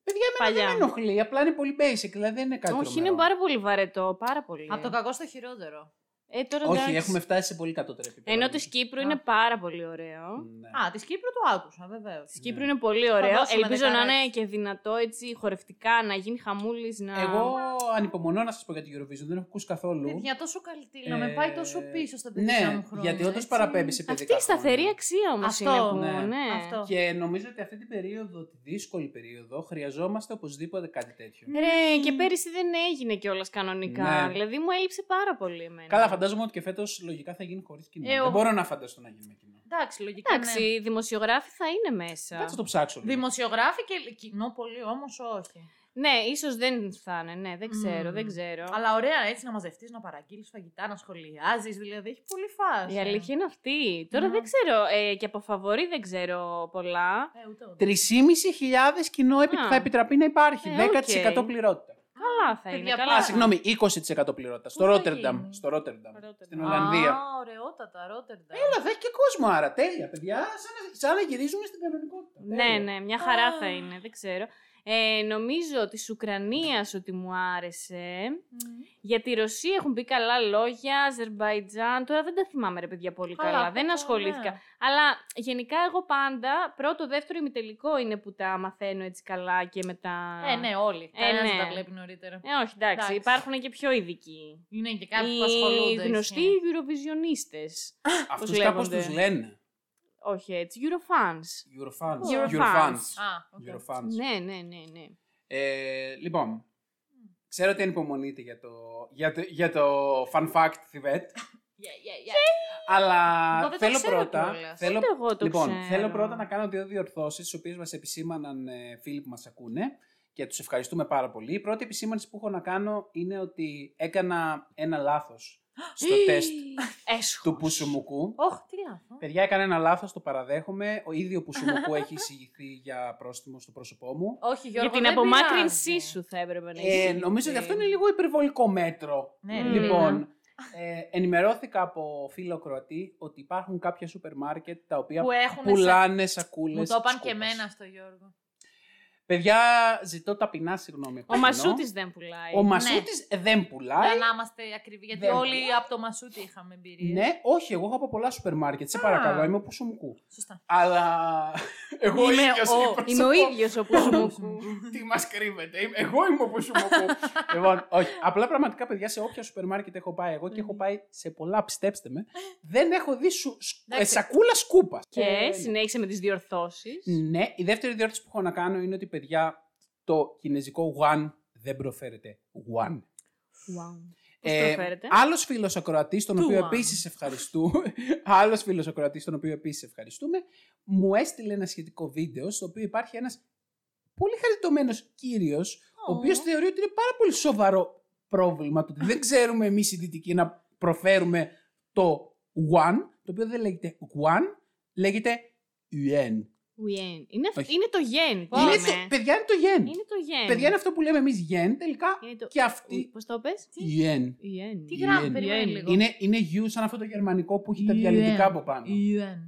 Παιδιά, εμένα Παλιά. δεν με ενοχλεί. Απλά είναι πολύ basic. Δηλαδή δεν είναι κάτι Όχι, τρομερό. είναι πάρα πολύ βαρετό. Πάρα πολύ. Από το κακό στο χειρότερο. Ε, τώρα Όχι, εντάξει. έχουμε φτάσει σε πολύ κατώτερο επίπεδο. Ενώ της Κύπρου Α. είναι πάρα πολύ ωραίο. Ναι. Α, της Κύπρου το άκουσα, βεβαίως. Της Κύπρου είναι πολύ ωραίο. Ναι. δώσουμε Ελπίζω να είναι δεκαράκι. και δυνατό έτσι χορευτικά, να γίνει χαμούλης. Να... Εγώ ανυπομονώ να σας πω για την Eurovision. Δεν έχω ακούσει καθόλου. Παιδιά, τόσο καλή Ε, με πάει τόσο πίσω στα παιδικά ναι, μου χρόνια. γιατί όντως έτσι. παραπέμπει σε παιδικά Αυτή η σταθερή χρόνια. αξία όμως Αυτό, είναι που. ναι. Ναι. Αυτό. Και νομίζω ότι αυτή την περίοδο, τη δύσκολη περίοδο, χρειαζόμαστε οπωσδήποτε κάτι τέτοιο. Ρε, και πέρυσι δεν έγινε κιόλας κανονικά. Ναι. Δηλαδή μου έλειψε πάρα πολύ εμένα. Καλά, φαντάζομαι ότι και φέτος λογικά θα γίνει χωρίς κοινό. Ε, Δεν ο- μπορώ να φανταστώ να γίνει με κοινό. Εντάξει, λογικά. Εντάξει, ναι. οι δημοσιογράφοι θα είναι μέσα. Κάτσε να το ψάξω. λίγο. Δημοσιογράφοι και κοινό πολύ όμως όχι. Ναι, ίσως δεν θα είναι, ναι, δεν ξέρω, Μμμ. δεν ξέρω. Αλλά ωραία έτσι να μαζευτείς, να παραγγείλεις φαγητά, να σχολιάζεις. Δηλαδή έχει πολύ φάση. Η αλήθεια είναι αυτή. Τώρα Ναι. δεν ξέρω, ε, και από φαβορή δεν ξέρω πολλά. Ε, ούτε, ούτε. 3.500 κοινό επι- Α. θα επιτραπεί να υπάρχει. Ε, 10% οκ. πληρότητα. Καλά θα είναι. Παιδιά, Καλά. Α, πάρα. συγγνώμη, 20% πληρότητα. Στο Πού θα Ρότερνταμ. γίνει; Στο Ρότερνταμ. Ρότερνταμ. Στην Ολλανδία. Α, ωραιότατα, Ρότερνταμ. Έλα, θα έχει και κόσμο άρα. Τέλεια, παιδιά. Σαν να, σαν να γυρίζουμε στην κανονικότητα. Ναι, Τέλεια. ναι, μια χαρά Α. θα είναι, δεν ξέρω. Ε, νομίζω της Ουκρανίας ότι μου άρεσε. Για τη Ρωσία έχουν πει καλά λόγια, Αζερβαϊτζάν. Τώρα δεν τα θυμάμαι ρε παιδιά πολύ καλά, Καλά, δεν αυτό, ασχολήθηκα. ναι. Αλλά γενικά εγώ πάντα πρώτο, δεύτερο ημιτελικό είναι που τα μαθαίνω έτσι καλά και μετά... Ε, ναι, όλοι. Ε, Κανένας ναι. δεν τα βλέπει νωρίτερα. Ε, όχι, εντάξει, Εντάξει. υπάρχουν και πιο ειδικοί. Είναι και κάποιοι Οι που ασχολούνται. γνωστοί ισχύει. Eurovision-ίστες. Αυτούς κάπως λέγονται. τους λένε. Όχι έτσι, Eurofans. Eurofans. Eurofans. Α, οκ. Eurofans. Ναι, ναι, ναι, ναι. Ε, λοιπόν, ξέρω ότι ανυπομονείτε για το, για το, για το fun fact Θιβέτ, Yeah, yeah, yeah. αλλά Εγώ δεν το θέλω ξέρω πρώτα, κιόλας. θέλω, Ούτε εγώ το λοιπόν, ξέρω. θέλω πρώτα να κάνω δύο διορθώσεις, τις οποίες μας επισήμαναν ε, φίλοι που μας ακούνε και τους ευχαριστούμε πάρα πολύ. Η πρώτη επισήμανση που έχω να κάνω είναι ότι έκανα ένα λάθος στο τεστ Έσχος. του Πουσουμουκού. Ωχ, τι λάθος. Παιδιά, έκανα ένα λάθος, το παραδέχομαι. Ο ίδιο Πουσουμουκού έχει εισηγηθεί για πρόστιμο στο πρόσωπό μου. Όχι, Για Γιώργο, την δεν απομάκρυνσή πειράζει. σου θα έπρεπε να Ε, είσαι. νομίζω ότι αυτό είναι λίγο υπερβολικό μέτρο. Ναι, Μμμ. Λοιπόν, ε, ενημερώθηκα από φίλο Κροατή ότι υπάρχουν κάποια σούπερ μάρκετ τα οποία Που έχουν πουλάνε σακούλες Μου το είπαν και σκούπας. εμένα αυτό, Γιώργο. Παιδιά, ζητώ ταπεινά συγγνώμη. από Ο κοινό. Μασούτης δεν πουλάει. Ο Μασούτης δεν πουλάει. Για να είμαστε ακριβεί, γιατί Δεν όλοι πουλάει. από το Μασούτι είχαμε εμπειρία. Ναι, όχι, εγώ έχω από πολλά σούπερ μάρκετ. Σε παρακαλώ, είμαι ο Πουσουμουκού. Σωστά. Αλλά εγώ Είμαι ίδιος ο- εκπροσωπώ- Είμαι ο ίδιος ο Πουσουμουκού. Τι μας κρύβεται. Είμαι- Εγώ είμαι ο Πουσουμουκού. λοιπόν, όχι. Απλά πραγματικά, παιδιά, σε όποια σούπερ μάρκετ έχω πάει εγώ και έχω πάει σε πολλά, πιστέψτε με, δεν έχω δει σου, σ- ε, Εντάξει. σακούλα σκούπα. Και συνέχισε με τις διορθώσεις. Ναι, η δεύτερη διόρθωση που έχω να κάνω είναι ότι, παιδιά, το κινέζικο one δεν προφέρεται one. Wow. Ε, Πώς προφέρεται; άλλος φίλος ακροατής, τον Του οποίο one. επίσης ευχαριστούμε, άλλος φίλος ακροατής, τον οποίο επίσης ευχαριστούμε, μου έστειλε ένα σχετικό βίντεο, στο οποίο υπάρχει ένας πολύ χαριτωμένος κύριος, ο Ω. οποίος θεωρεί ότι είναι πάρα πολύ σοβαρό πρόβλημα το ότι δεν ξέρουμε εμείς οι δυτικοί να προφέρουμε το one, το οποίο δεν λέγεται one, λέγεται yuan. Ουιέν. Είναι, αυ- Όχι. είναι το γεν. Είναι λέμε. το, παιδιά είναι το yen. Είναι το γεν. Παιδιά είναι αυτό που λέμε εμείς yen, τελικά Είναι το... και αυτή Πώς το πες; yuan. Yen. Τι γράμμα, Ιεν. περίμενε Ιεν. λίγο. Είναι, είναι U σαν αυτό το γερμανικό που έχει τα Ιεν. διαλυτικά από πάνω. Ιεν.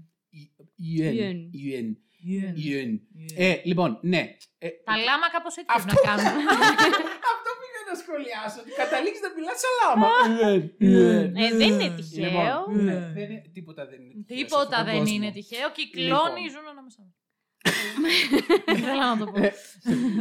Ιεν. Ιεν. Ιεν. Ιεν. Ιεν. Ε, λοιπόν, ναι. Ε, Τα λάμα κάπως έτσι πρέπει Αυτό- να κάνουν. Αυτό πήγα να σχολιάσω. Ότι καταλήγεις να μιλάς σαν λάμα. Ιεν. Ιεν. Ε, δεν είναι τυχαίο. Λοιπόν, ναι, δεν είναι- τίποτα δεν είναι τυχαίο σε Τίποτα αυτόν τον δεν κόσμο. είναι τυχαίο. Κυκλώνει, Λοιπόν. ζουν ανάμεσα. μας. Ήθελα να το πω. Ε,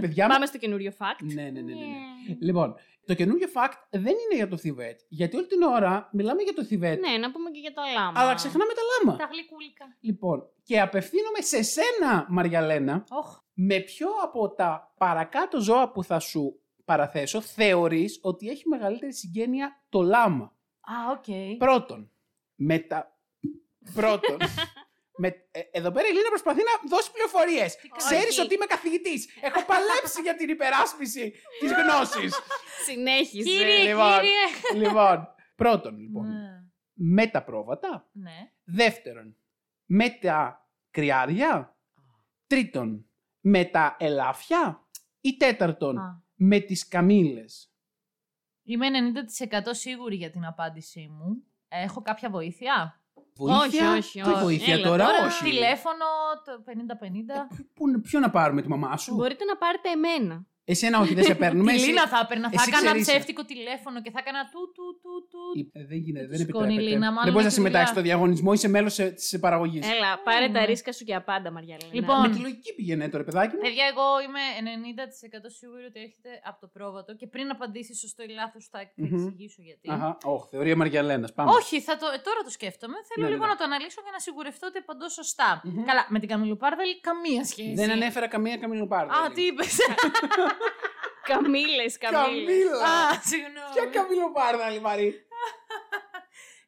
Παιδιά, Πάμε στο καινούριο fact. Ναι, ναι, ναι, ναι, ναι. Λοιπόν, το καινούργιο fact δεν είναι για το Θιβέτ. Γιατί όλη την ώρα μιλάμε για το Θιβέτ, Ναι, να πούμε και για το λάμα. αλλά ξεχνάμε τα λάμα. Τα γλυκούλικα. Λοιπόν, και απευθύνομαι σε σένα, Μαριαλένα, Όχ. με ποιο από τα παρακάτω ζώα που θα σου παραθέσω θεωρείς ότι έχει μεγαλύτερη συγγένεια το λάμα; Α, οκ. Πρώτον, με τα... Πρώτον, με... ε, εδώ πέρα η Λίνα προσπαθεί να δώσει πληροφορίες. Ξέρεις Όχι. ότι είμαι καθηγητής. Έχω παλέψει για την υπεράσπιση της γνώσης. Συνέχισε. Κύριε, Λοιπόν. κύριε. λοιπόν, πρώτον, λοιπόν, Ναι. με τα πρόβατα. Ναι. Δεύτερον, με τα κριάρια. Τρίτον, με τα ελάφια. Ή τέταρτον, Α. με τις καμήλες. Είμαι 90% σίγουρη για την απάντησή μου. Έχω κάποια βοήθεια; Βοήθεια; όχι, Τι όχι. βοήθεια Έλα, τώρα, τώρα όχι. Τηλέφωνο το 50-50. Πού, ποιο να πάρουμε, τη μαμά σου; Μπορείτε να πάρετε εμένα. Εσένα όχι, δεν σε παίρνουμε. Τη εσύ- Λίνα θα έπαιρνα. Θα εσύ έκανα ξέρεις. ψεύτικο τηλέφωνο και θα έκανα του του του του. Ε, Δεν γίνεται, του δεν σηκώνει η επιτρέπεται. Λίνα, μάλλον δεν μπορείς να έχει συμμετάξεις δουλειά. στο διαγωνισμό, είσαι μέλος της παραγωγής. Έλα, πάρε τα ναι. ρίσκα σου και απάντα, Μαριαλένα. Λοιπόν, Με τη λογική πήγαινε τώρα, παιδάκι μου. Παιδιά, εγώ είμαι 90% σίγουρη ότι έρχεται από το πρόβατο και πριν απαντήσεις σωστό ή λάθος θα θα Μμμ. εξηγήσω γιατί. Αχα, όχι, θεωρία Μαριαλένα. Πάμε. Όχι, θα το, ε, τώρα το σκέφτομαι. Θέλω Ναι, ναι, λίγο ναι. να το αναλύσω για να σιγουρευτώ ότι απαντώ σωστά. Μμμ. Καλά, με την Καμιλοπάρδαλη καμία σχέση. Δεν ανέφερα καμία καμιλοπάρδα. Α, τι είπες. Καμίλε, καμίλε. Καμίλα! Α, συγγνώμη. Ποια καμιλοπάρδα, Μαρή.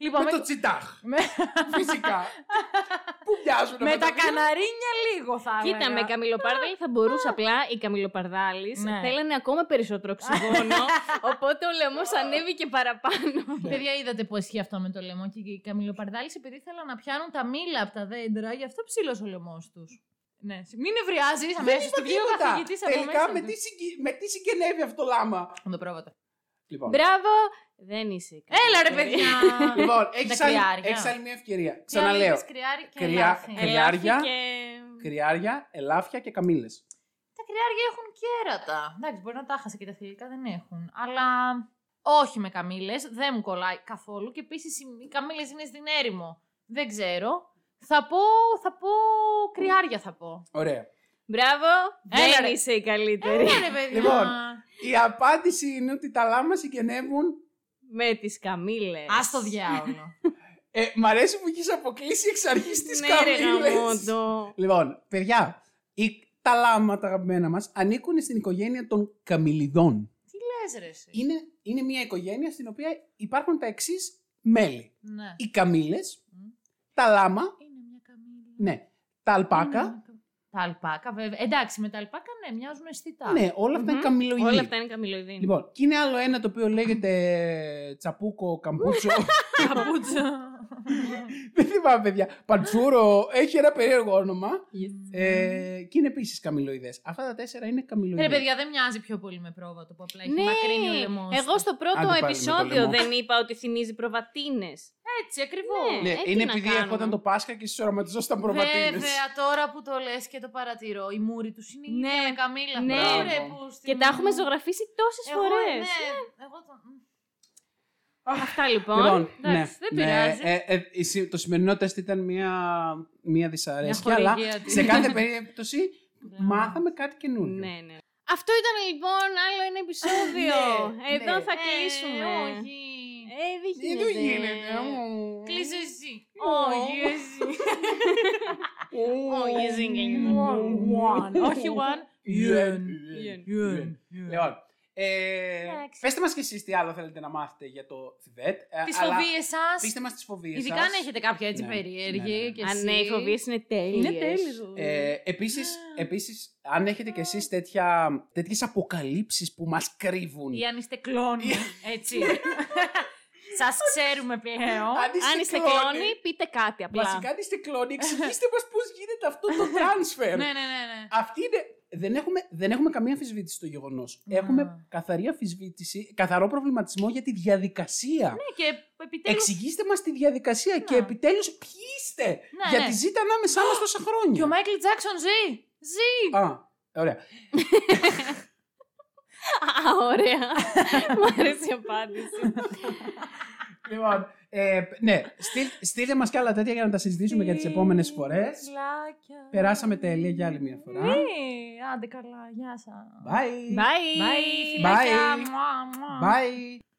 Λοιπόν, Με με, το τσιτάχ. με, Φυσικά. Πού μοιάζουν με αυτά τα δύο; καναρίνια λίγο θα έλεγα. Κοίτα, με καμιλοπάρδαλη θα μπορούσε απλά η καμιλοπαρδάλη. Ναι. Θέλανε ακόμα περισσότερο οξυγόνο. οπότε ο λαιμός ανέβηκε παραπάνω. Παιδιά, είδατε πώ ισχύει αυτό με το λαιμό και οι καμιλοπαρδάλοι επειδή ήθελαν να πιάνουν τα μήλα από τα δέντρα, γι' αυτό ψήλωσε ο λαιμός τους. Ναι, μην νευριάζει, Δεν αμέσως είπα του βγει ο τίποτα. καθηγητή από Τελικά μέσα. με του. τι, συγκε- με τι συγγενεύει αυτό το λάμα. Να το πρόβατα. Λοιπόν, Μπράβο! Δεν είσαι. Έλα ρε καλύτερη. παιδιά! λοιπόν Τα έχεις άλλη, κρυάρια. έχεις άλλη μια ευκαιρία. Τι Ξαναλέω. άλλο είπες, Κρυάρι και Κρυά- ελάφι. κρυά- κρυάρια. Ελάφι και... Κρυάρια, ελάφια και καμήλες. Τα κρυάρια έχουν κέρατα. Εντάξει, μπορεί να τα χάσει και τα θηλυκά δεν έχουν. Αλλά όχι με καμήλες, δεν μου κολλάει καθόλου. Και επίσης οι καμήλες είναι στην έρημο. Δεν ξέρω. Θα πω, θα πω κρυάρια θα πω. Ωραία. Μπράβο, Έλα, δεν ρε. είσαι η καλύτερη. Έλα ρε παιδιά. Λοιπόν. Η απάντηση είναι ότι τα λάμα συγγενεύουν. Με τις καμήλες. Ας το διάολο. Ε, μ' αρέσει που έχει αποκλείσει εξ αρχής τις Ναι, ρε καμήλες. γαμότο. Λοιπόν, παιδιά, οι, τα λάμα, τα αγαπημένα μας, ανήκουν στην οικογένεια των καμιλιδών. Τι λες ρε εσύ; Είναι, είναι μια οικογένεια στην οποία υπάρχουν τα εξής μέλη. Ναι. Οι καμήλες, Μμ. τα λάμα, Είναι μια καμήλα. Ναι, τα αλπάκα. Είναι μια κα- Τα αλπάκα, βέβαια. Εντάξει, με τα αλπάκα ναι, μοιάζουν αισθητά. Ναι, όλα αυτά είναι Μμμ. καμιλοειδή. Όλα αυτά είναι καμιλοειδή. Λοιπόν, και είναι άλλο ένα το οποίο λέγεται τσαπούκο, καμπούτσο. Καπούτσο. Δεν θυμάμαι, παιδιά. Παντσούρο, έχει ένα περίεργο όνομα. Ε, και είναι επίσης καμιλοειδές. Αυτά τα τέσσερα είναι καμιλοειδέ. Ρε παιδιά, δεν μοιάζει πιο πολύ με πρόβατο που απλά έχει Ναι, μακρύνει ο λαιμός. εγώ στο πρώτο Άντε πάλι με το επεισόδιο λαιμό. δεν είπα ότι θυμίζει προβατίνες. Έτσι, ακριβώς. Ναι. Ναι, Ε, τι είναι να επειδή κάνουμε. ερχόταν το Πάσχα και συσσωματιζόταν προβατίνες. Βέβαια, τώρα που το λες και το παρατηρώ, η μούρη τους είναι Ναι, ίδια με καμήλα. ναι. Μπράβο, ρε, Μπράβο. που στην- Και τα έχουμε ζωγραφίσει τόσες Εγώ, φορές. Ναι, εγώ το... Αυτά λοιπόν. Λοιπόν, ναι, εντάξει, δεν ναι, πειράζει. ε, ε, η συ- το σημερινό τεστ ήταν μια, μια δυσαρέσκεια, Μια αλλά χορηγία της. σε κάθε περίπτωση Ναι. μάθαμε κάτι καινούριο. Ναι, ναι. Αυτό ήταν λοιπόν άλλο ένα επεισόδιο. Ναι, Εδώ ναι. θα Ε, κλείσουμε. όχι. Ε, δεν Ε, γίνεται. Δεν γίνεται. Ω. Κλείσε εσύ. Ω. Όχι, εσύ. Ω. Όχι, εσύ κλείνεις. One. Όχι one. Γιεν. Γιεν. Γιεν. Λοιπόν, ε, Εντάξει. πέστε μας και εσείς τι άλλο θέλετε να μάθετε για το Θιβέτ. ε, Τις αλλά φοβίες σας. Πείστε μας τις φοβίες Ειδικά σας. αν έχετε κάποια έτσι Ναι, περίεργη. ναι, ναι. και Αν εσύ. ναι, οι φοβίες είναι τέλειες. Είναι τέλειες. Ε, επίσης, επίσης, αν έχετε κι εσείς τέτοια, τέτοιες αποκαλύψεις που μας κρύβουν. Ή αν είστε κλόνοι. Έτσι. Σας ξέρουμε πλέον. Αν είστε κλόνοι, πείτε κάτι απλά. Βασικά αν είστε κλόνοι, εξηγήστε μας πώς γίνεται αυτό το transfer. Ναι, ναι, ναι. ναι. Αυτή είναι... Δεν έχουμε, δεν έχουμε καμία αμφισβήτηση στο γεγονός. Ναι. Έχουμε καθαρή αμφισβήτηση, καθαρό προβληματισμό για τη διαδικασία. Ναι, και επιτέλου. Εξηγήστε μας τη διαδικασία και επιτέλους ποιοι είστε. Ναι, γιατί ναι. ζείτε ανάμεσά μας τόσα Και χρόνια. ο Μάικλ Τζάξον ζει. Ζει. Α, ωραία. Α, ωραία. Μου αρέσει η απάντηση. λοιπόν, ε, ναι, στείλ, στείλτε μας κι άλλα τέτοια για να τα συζητήσουμε για τις επόμενες φορές. Φιλάκια. Περάσαμε τέλεια για άλλη μια φορά. Ναι, άντε καλά. Γεια σας. Bye. Bye. Bye, φιλάκια. Bye. Μουα, μουα. Bye.